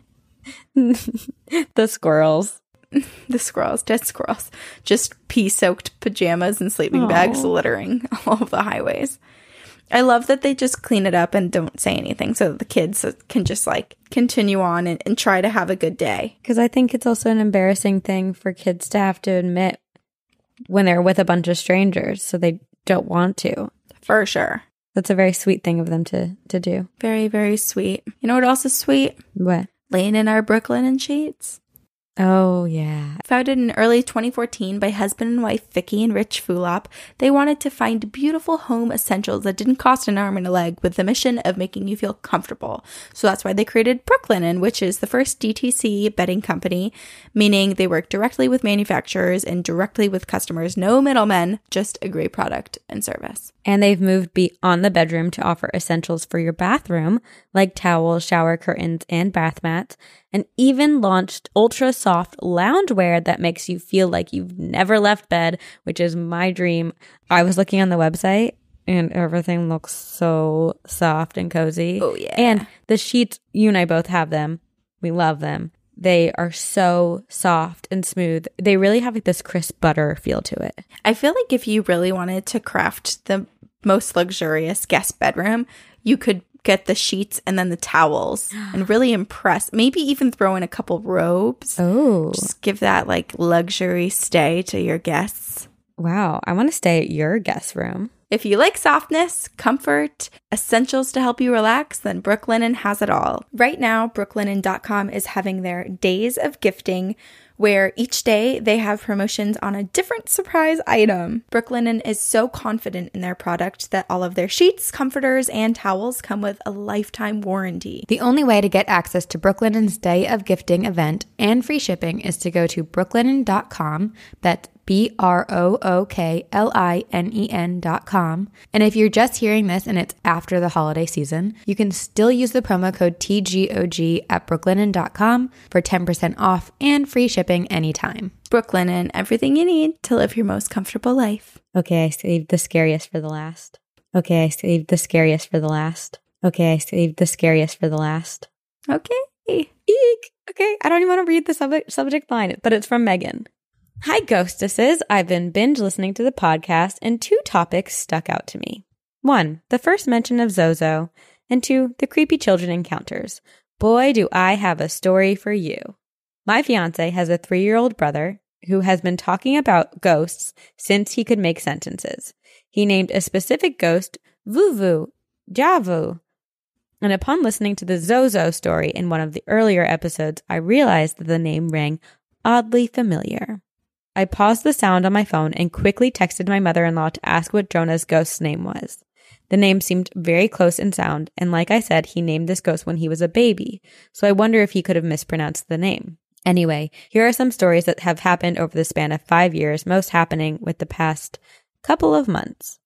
the squirrels.
The squirrels, dead squirrels, just pea soaked pajamas and sleeping bags littering all of the highways. I love that they just clean it up and don't say anything so that the kids can just like continue on and, and try to have a good day.
Because I think it's also an embarrassing thing for kids to have to admit when they're with a bunch of strangers, so they don't want to.
For sure.
That's a very sweet thing of them to to do.
Very, very sweet. You know what else is sweet?
What?
Laying in our Brooklinen sheets.
Oh yeah.
Founded in early 2014 by husband and wife Vicki and Rich Fulop, they wanted to find beautiful home essentials that didn't cost an arm and a leg with the mission of making you feel comfortable. So that's why they created Brooklinen, which is the first DTC bedding company, meaning they work directly with manufacturers and directly with customers, no middlemen, just a great product and service.
And they've moved beyond the bedroom to offer essentials for your bathroom, like towels, shower curtains, and bath mats, and even launched ultra soft loungewear that makes you feel like you've never left bed, which is my dream. I was looking on the website and everything looks so soft and cozy.
Oh, yeah.
And the sheets, you and I both have them. We love them. They are so soft and smooth. They really have like this crisp butter feel to it.
I feel like if you really wanted to craft the most luxurious guest bedroom, you could get the sheets and then the towels and really impress. Maybe even throw in a couple robes.
Oh.
Just give that like luxury stay to your guests.
Wow, I want to stay at your guest room.
If you like softness, comfort, essentials to help you relax, then Brooklinen has it all. Right now, brooklinen.com is having their Days of Gifting where each day they have promotions on a different surprise item. Brooklinen is so confident in their product that all of their sheets, comforters, and towels come with a lifetime warranty.
The only way to get access to Brooklinen's Day of Gifting event and free shipping is to go to brooklinen.com. That's B R O O K L I N E N dot com. And if you're just hearing this and it's after the holiday season, you can still use the promo code TGOG at brooklinen.com for 10% off and free shipping anytime.
Brooklinen, everything you need to live your most comfortable life.
Okay, I saved the scariest for the last. Okay, I saved the scariest for the last. Okay, I saved the scariest for the last.
Okay.
Eek. Okay, I don't even want to read the subject subject line, but it's from Megan. Hi, ghostesses. I've been binge listening to the podcast, and two topics stuck out to me. One, the first mention of Zozo, and two, the creepy children encounters. Boy, do I have a story for you. My fiance has a three year old brother who has been talking about ghosts since he could make sentences. He named a specific ghost Vuvu, Javu. And upon listening to the Zozo story in one of the earlier episodes, I realized that the name rang oddly familiar. I paused the sound on my phone and quickly texted my mother in law to ask what Jonah's ghost's name was. The name seemed very close in sound, and like I said, he named this ghost when he was a baby, so I wonder if he could have mispronounced the name. Anyway, here are some stories that have happened over the span of five years, most happening with the past couple of months.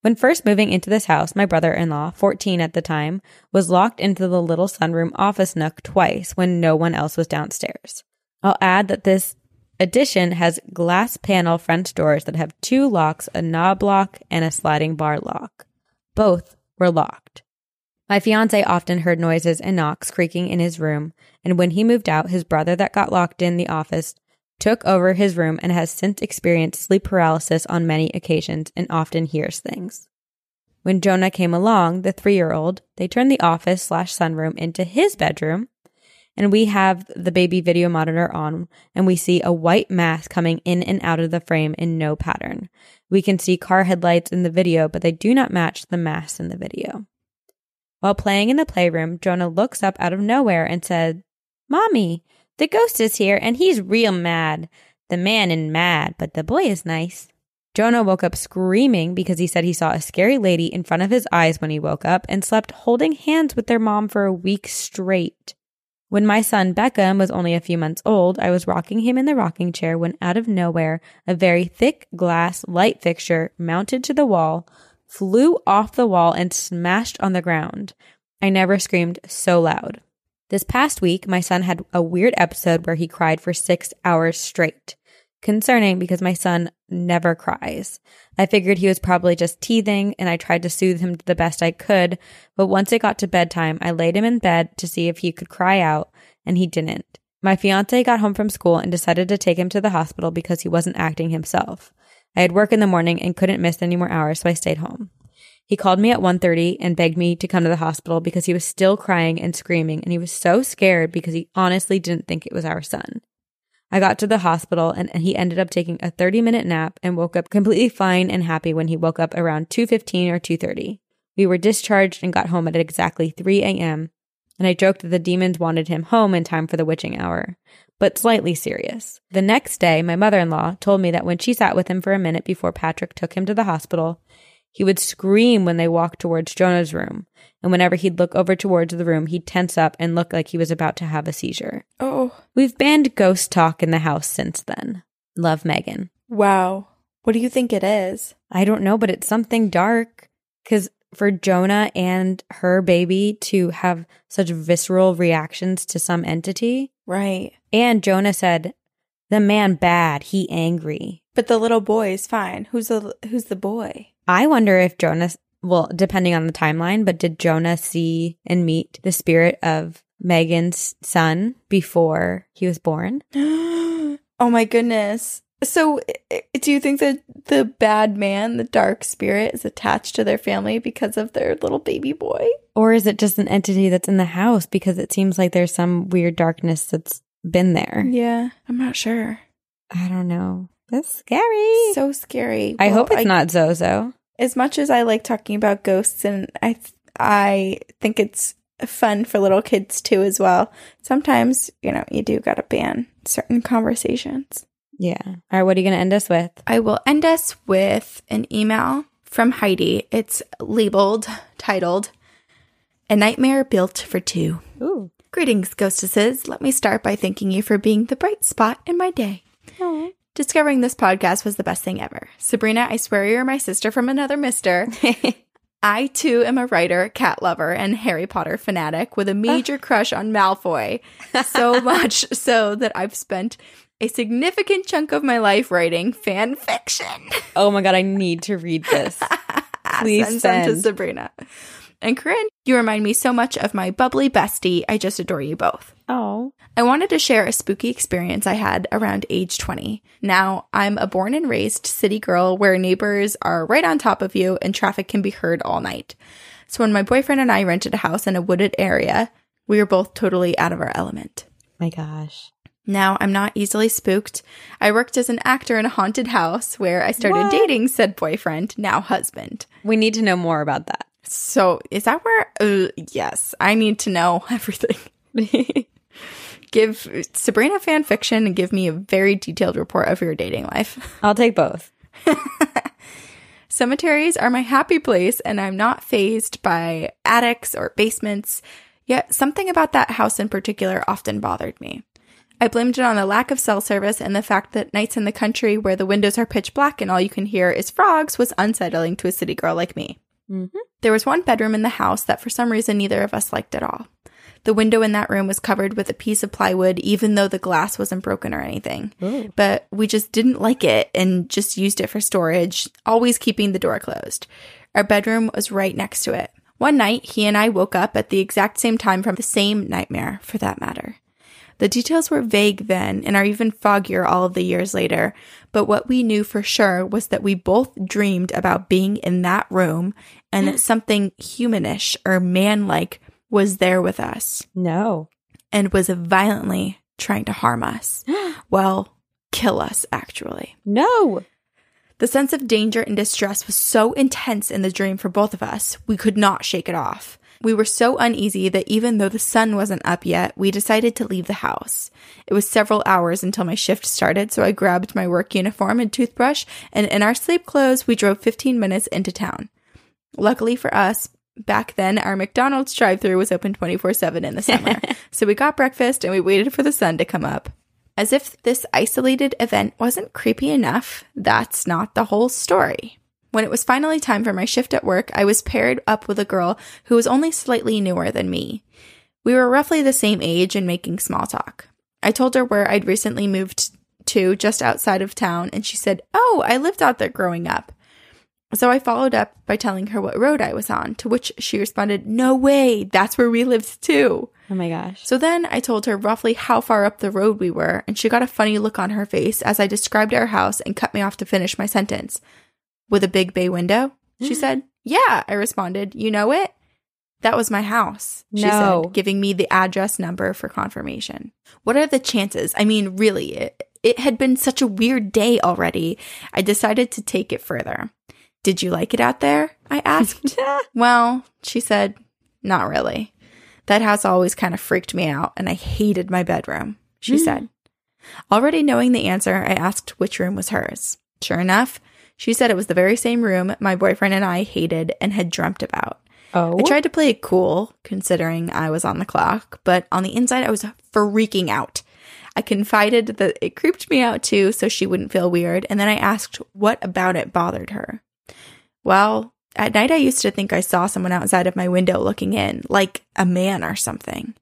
When first moving into this house, my brother in law, 14 at the time, was locked into the little sunroom office nook twice when no one else was downstairs. I'll add that this addition has glass panel front doors that have two locks, a knob lock and a sliding bar lock. Both were locked. My fiance often heard noises and knocks creaking in his room, and when he moved out, his brother that got locked in the office took over his room and has since experienced sleep paralysis on many occasions and often hears things. When Jonah came along, the three year old, they turned the office slash sunroom into his bedroom and we have the baby video monitor on and we see a white mass coming in and out of the frame in no pattern. We can see car headlights in the video, but they do not match the mass in the video. While playing in the playroom, Jonah looks up out of nowhere and said, Mommy, the ghost is here and he's real mad. The man is mad, but the boy is nice. Jonah woke up screaming because he said he saw a scary lady in front of his eyes when he woke up and slept holding hands with their mom for a week straight. When my son Beckham was only a few months old, I was rocking him in the rocking chair when out of nowhere, a very thick glass light fixture mounted to the wall flew off the wall and smashed on the ground. I never screamed so loud. This past week, my son had a weird episode where he cried for six hours straight concerning because my son never cries. I figured he was probably just teething and I tried to soothe him the best I could, but once it got to bedtime, I laid him in bed to see if he could cry out and he didn't. My fiance got home from school and decided to take him to the hospital because he wasn't acting himself. I had work in the morning and couldn't miss any more hours, so I stayed home. He called me at 1:30 and begged me to come to the hospital because he was still crying and screaming and he was so scared because he honestly didn't think it was our son. I got to the hospital and he ended up taking a 30 minute nap and woke up completely fine and happy when he woke up around 2.15 or 2.30. We were discharged and got home at exactly 3 a.m. And I joked that the demons wanted him home in time for the witching hour, but slightly serious. The next day, my mother in law told me that when she sat with him for a minute before Patrick took him to the hospital, he would scream when they walked towards Jonah's room, and whenever he'd look over towards the room, he'd tense up and look like he was about to have a seizure.
Oh,
We've banned ghost talk in the house since then. Love Megan.
wow. What do you think it is?
I don't know, but it's something dark. Because for Jonah and her baby to have such visceral reactions to some entity,
Right.
and Jonah said, "The man bad, he angry."
But the little boy is fine. Who's the who's the boy?
I wonder if Jonah, well, depending on the timeline, but did Jonah see and meet the spirit of Megan's son before he was born?
oh my goodness. So, do you think that the bad man, the dark spirit, is attached to their family because of their little baby boy?
Or is it just an entity that's in the house because it seems like there's some weird darkness that's been there?
Yeah, I'm not sure.
I don't know. That's scary.
So scary.
I
Well,
hope it's not Zozo.
As much as I like talking about ghosts, and I, th- I think it's fun for little kids too, as well. Sometimes, you know, you do got to ban certain conversations.
Yeah. All right. What are you going to end us with?
I will end us with an email from Heidi. It's labeled, titled, A Nightmare Built for Two.
Ooh.
Greetings, ghostesses. Let me start by thanking you for being the bright spot in my day. Discovering this podcast was the best thing ever. Sabrina, I swear you're my sister from another mister. I too am a writer, cat lover, and Harry Potter fanatic with a major crush on Malfoy. So much so that I've spent a significant chunk of my life writing fan fiction.
Oh my God. I need to read this. Please
send some to. Sabrina. And Corinne, you remind me so much of my bubbly bestie. I just adore you both.
Oh.
I wanted to share a spooky experience I had around age 20. Now, I'm a born and raised city girl where neighbors are right on top of you and traffic can be heard all night. So when my boyfriend and I rented a house in a wooded area, we were both totally out of our element.
My gosh.
Now, I'm not easily spooked. I worked as an actor in a haunted house where I started
What?
dating said boyfriend, now husband.
We need to know more about that.
So, is that where? Uh, yes, I need to know everything. give Sabrina fan fiction and give me a very detailed report of your dating life.
I'll take both.
Cemeteries are my happy place, and I'm not phased by attics or basements. Yet, something about that house in particular often bothered me. I blamed it on the lack of cell service and the fact that nights in the country where the windows are pitch black and all you can hear is frogs was unsettling to a city girl like me.
Mm-hmm.
There was one bedroom in the house that for some reason neither of us liked at all. The window in that room was covered with a piece of plywood, even though the glass wasn't broken or anything.
Ooh.
But we just didn't like it and just used it for storage, always keeping the door closed. Our bedroom was right next to it. One night, he and I woke up at the exact same time from the same nightmare, for that matter. The details were vague then and are even foggier all of the years later, but what we knew for sure was that we both dreamed about being in that room and that something humanish or man like was there with us
No.
and was violently trying to harm us. well, kill us, actually.
No.
The sense of danger and distress was so intense in the dream for both of us, we could not shake it off. We were so uneasy that even though the sun wasn't up yet, we decided to leave the house. It was several hours until my shift started, so I grabbed my work uniform and toothbrush, and in our sleep clothes, we drove 15 minutes into town. Luckily for us, back then our McDonald's drive through was open 24 7 in the summer. so we got breakfast and we waited for the sun to come up. As if this isolated event wasn't creepy enough, that's not the whole story. When it was finally time for my shift at work, I was paired up with a girl who was only slightly newer than me. We were roughly the same age and making small talk. I told her where I'd recently moved to just outside of town, and she said, Oh, I lived out there growing up. So I followed up by telling her what road I was on, to which she responded, No way, that's where we lived too.
Oh my gosh.
So then I told her roughly how far up the road we were, and she got a funny look on her face as I described our house and cut me off to finish my sentence. With a big bay window? She said. Yeah, I responded. You know it? That was my house, she
No.
said, giving me the address number for confirmation. What are the chances? I mean, really, it, it had been such a weird day already. I decided to take it further. Did you like it out there? I asked. Well, she said, not really. That house always kind of freaked me out, and I hated my bedroom, she hmm. said. Already knowing the answer, I asked which room was hers. Sure enough, she said it was the very same room my boyfriend and I hated and had dreamt about.
Oh.
I tried to play it cool, considering I was on the clock, but on the inside, I was freaking out. I confided that it creeped me out too, so she wouldn't feel weird, and then I asked what about it bothered her. Well, at night, I used to think I saw someone outside of my window looking in, like a man or something.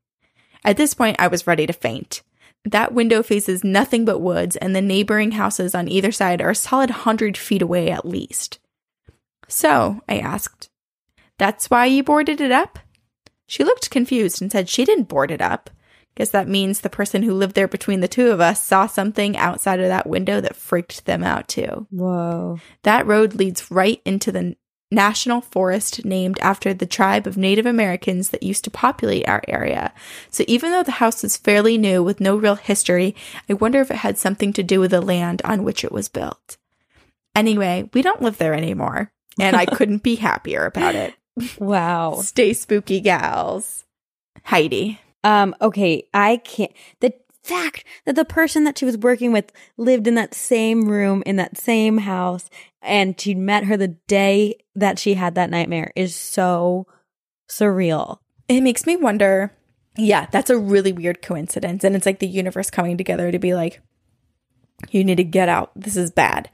At this point, I was ready to faint. That window faces nothing but woods, and the neighboring houses on either side are a solid hundred feet away at least. So, I asked, That's why you boarded it up? She looked confused and said she didn't board it up. Guess that means the person who lived there between the two of us saw something outside of that window that freaked them out too.
Whoa.
That road leads right into the national forest named after the tribe of Native Americans that used to populate our area. So even though the house is fairly new with no real history, I wonder if it had something to do with the land on which it was built. Anyway, we don't live there anymore, and I couldn't be happier about it.
Wow.
Stay spooky, gals. Heidi.
Um, okay, I can't. The fact that the person that she was working with lived in that same room in that same house and she met her the day that she had that nightmare is so surreal.
It makes me wonder. Yeah, that's a really weird coincidence. And it's like the universe coming together to be like, you need to get out. This is bad.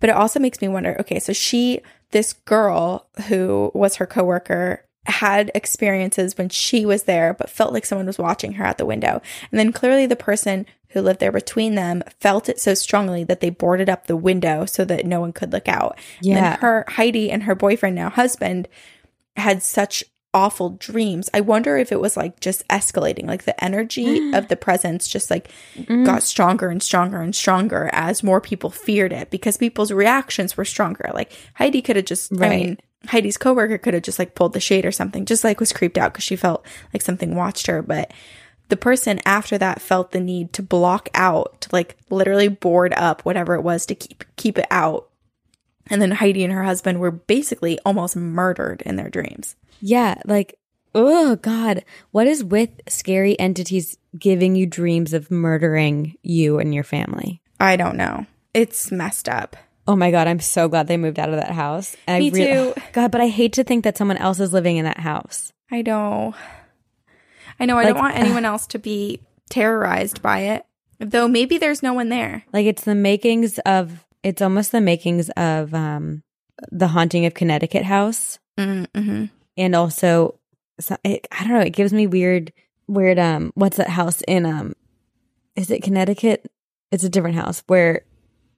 But it also makes me wonder okay, so she, this girl who was her coworker, had experiences when she was there, but felt like someone was watching her out the window. And then clearly the person who lived there between them felt it so strongly that they boarded up the window so that no one could look out.
Yeah.
And her, Heidi, and her boyfriend, now husband, had such awful dreams. I wonder if it was like just escalating, like the energy of the presence just like
Mm.
got stronger and stronger and stronger as more people feared it because people's reactions were stronger. Like Heidi could have just, I
Right.
mean, Heidi's coworker could have just like pulled the shade or something, just like was creeped out because she felt like something watched her. But the person after that felt the need to block out, to like literally board up whatever it was to keep keep it out. And then Heidi and her husband were basically almost murdered in their dreams.
Yeah, like, oh God, what is with scary entities giving you dreams of murdering you and your family?
I don't know. It's messed up.
Oh my God, I'm so glad they moved out of that house. And
Me
I really,
too.
God, but I hate to think that someone else is living in that house.
I know. I know. I
Like,
don't want anyone else to be terrorized by it. Though maybe there's no one there.
Like it's the makings of, it's almost the makings of um the haunting of Connecticut House,
Mm-hmm.
and also, so- it, I don't know, it gives me weird, weird. Um, what's that house in? Um, is it Connecticut? It's a different house where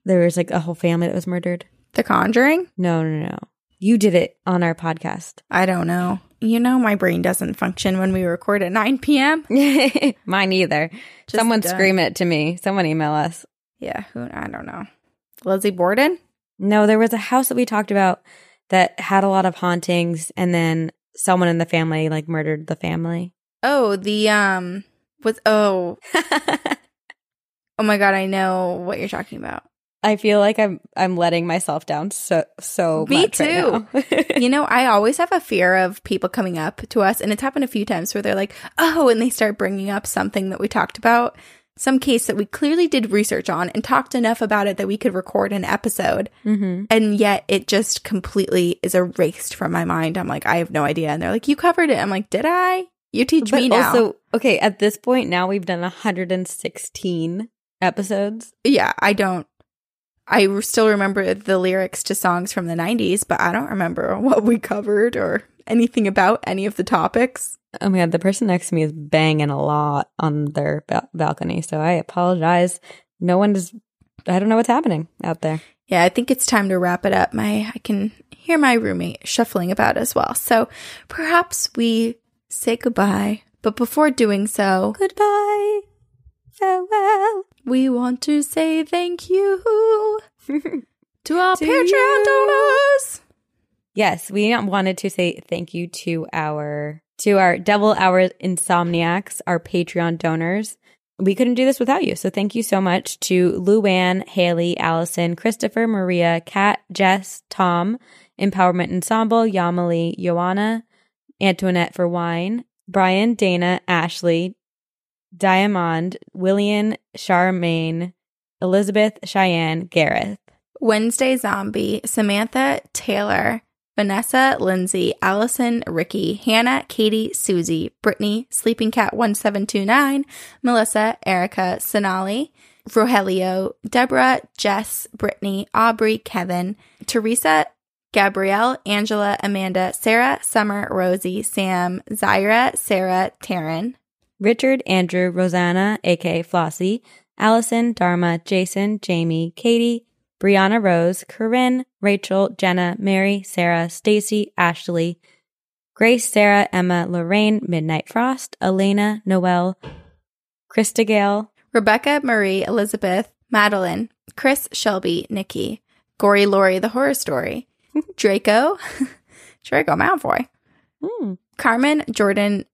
there was like a whole family that was murdered.
The Conjuring?
No, no, no. You did it on our podcast.
I don't know. You know, my brain doesn't function when we record at 9 p.m.
Mine either.
Just
Someone
done.
scream it to me. Someone email us.
Yeah, who I don't know. Lizzie Borden?
No, there was a house that we talked about that had a lot of hauntings, and then someone in the family like murdered the family.
Oh, the um was oh oh my god, I know what you're talking about.
I feel like I'm I'm letting myself down so so
Me
much right now.
you know, I always have a fear of people coming up to us, and it's happened a few times where they're like, oh, and they start bringing up something that we talked about, some case that we clearly did research on and talked enough about it that we could record an episode.
mm-hmm.
And yet it just completely is erased from my mind. I'm like, I have no idea. And they're like, you covered it. I'm like, did I? You teach
But
me now.
also, okay, at this point now we've done 116 episodes.
yeah, I don't. I still remember the lyrics to songs from the 90s, but I don't remember what we covered or anything about any of the topics.
Oh my god, the person next to me is banging a lot on their ba- balcony, so I apologize. No one is. I don't know what's happening out there.
Yeah, I think it's time to wrap it up. My I can hear my roommate shuffling about as well. So perhaps we say goodbye. But before doing so,
Goodbye, farewell.
We want to say thank you to our
To
Patreon
you.
donors.
Yes, we wanted to say thank you to our to our Devil Hour Insomniacs, our Patreon donors. We couldn't do this without you. So thank you so much to Luann, Haley, Allison, Christopher, Maria, Kat, Jess, Tom, Empowerment Ensemble, Yamali, Joanna, Antoinette for Wine, Brian, Dana, Ashley, Diamond, William, Charmaine, Elizabeth, Cheyenne, Gareth.
Wednesday Zombie, Samantha, Taylor, Vanessa, Lindsay, Allison, Ricky, Hannah, Katie, Susie, Brittany, Sleeping Cat 1729, Melissa, Erica, Sonali, Rogelio, Deborah, Jess, Brittany, Aubrey, Kevin, Teresa, Gabrielle, Angela, Amanda, Sarah, Summer, Rosie, Sam, Zyra, Sarah, Taryn,
Richard, Andrew, Rosanna, aka Flossie, Allison, Dharma, Jason, Jamie, Katie, Brianna Rose, Corinne, Rachel, Jenna, Mary, Sarah, Stacy, Ashley, Grace, Sarah, Emma, Lorraine, Midnight Frost, Elena, Noel, Krista Gale,
Rebecca, Marie, Elizabeth, Madeline, Chris, Shelby, Nikki, Gory Lori, the horror story, Draco, Draco Malfoy,
Hmm.
Carmen, Jordan,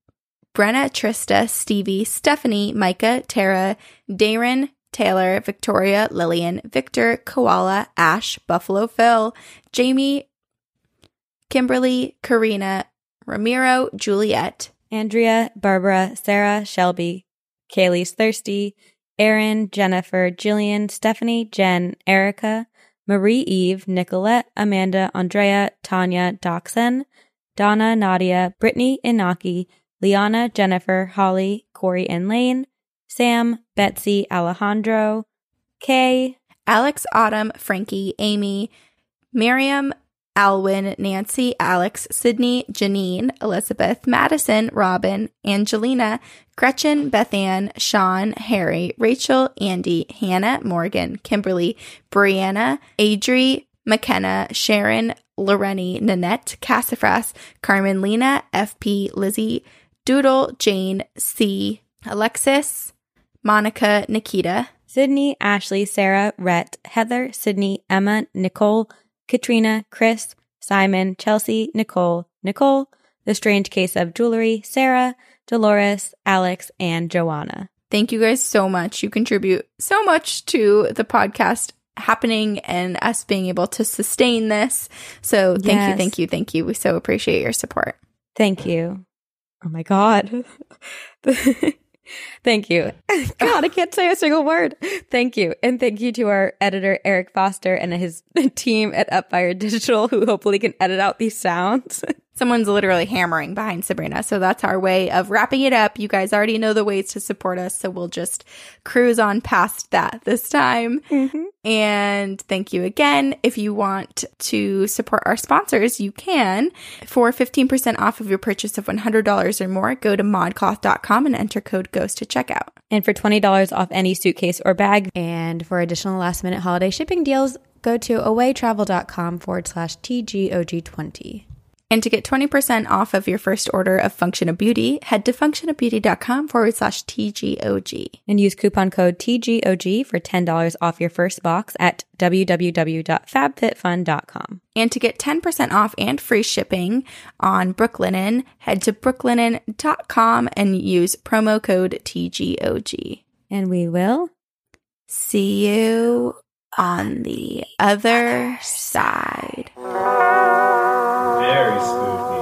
Brenna, Trista, Stevie, Stephanie, Micah, Tara, Darren, Taylor, Victoria, Lillian, Victor, Koala, Ash, Buffalo Phil, Jamie, Kimberly, Karina, Ramiro, Juliet,
Andrea, Barbara, Sarah, Shelby, Kaylee's Thirsty, Erin, Jennifer, Jillian, Stephanie, Jen, Erica, Marie Eve, Nicolette, Amanda, Andrea, Tanya, Doxon, Donna, Nadia, Brittany, Inaki, Liana, Jennifer, Holly, Corey and Lane, Sam, Betsy, Alejandro, Kay,
Alex, Autumn, Frankie, Amy, Miriam, Alwyn, Nancy, Alex, Sydney, Janine, Elizabeth, Madison, Robin, Angelina, Gretchen, Bethann, Sean, Harry, Rachel, Andy, Hannah, Morgan, Kimberly, Brianna, Adri, McKenna, Sharon, Loreni, Nanette, Cassafras, Carmen, Lena, FP, Lizzie, Doodle, Jane, C, Alexis, Monica, Nikita,
Sydney, Ashley, Sarah, Rhett, Heather, Sydney, Emma, Nicole, Katrina, Chris, Simon, Chelsea, Nicole, Nicole, The Strange Case of Jewelry, Sarah, Dolores, Alex, and Joanna.
Thank you guys so much. You contribute so much to the podcast happening and us being able to sustain this. So thank you, thank you, thank you. We so appreciate your support.
Thank you. Oh my God. thank you. God, I can't say a single word. Thank you. And thank you to our editor, Eric Foster, and his team at Upfire Digital, who hopefully can edit out these sounds.
Someone's literally hammering behind Sabrina. So that's our way of wrapping it up. You guys already know the ways to support us. So we'll just cruise on past that this time. Mm-hmm. And thank you again. If you want to support our sponsors, you can. For 15% off of your purchase of $100 or more, go to modcloth.com and enter code GHOST to checkout.
and for $20 off any suitcase or bag,
And for additional last minute holiday shipping deals, go to awaytravel.com forward slash TGOG20.
And to get 20% off of your first order of Function of Beauty, head to functionofbeauty.com forward slash TGOG.
and use coupon code TGOG for $10 off your first box at www.fabfitfun.com.
And to get 10% off and free shipping on Brooklinen, head to brooklinen.com and use promo code TGOG.
And we will
See you on the other side. Ah. Very spooky.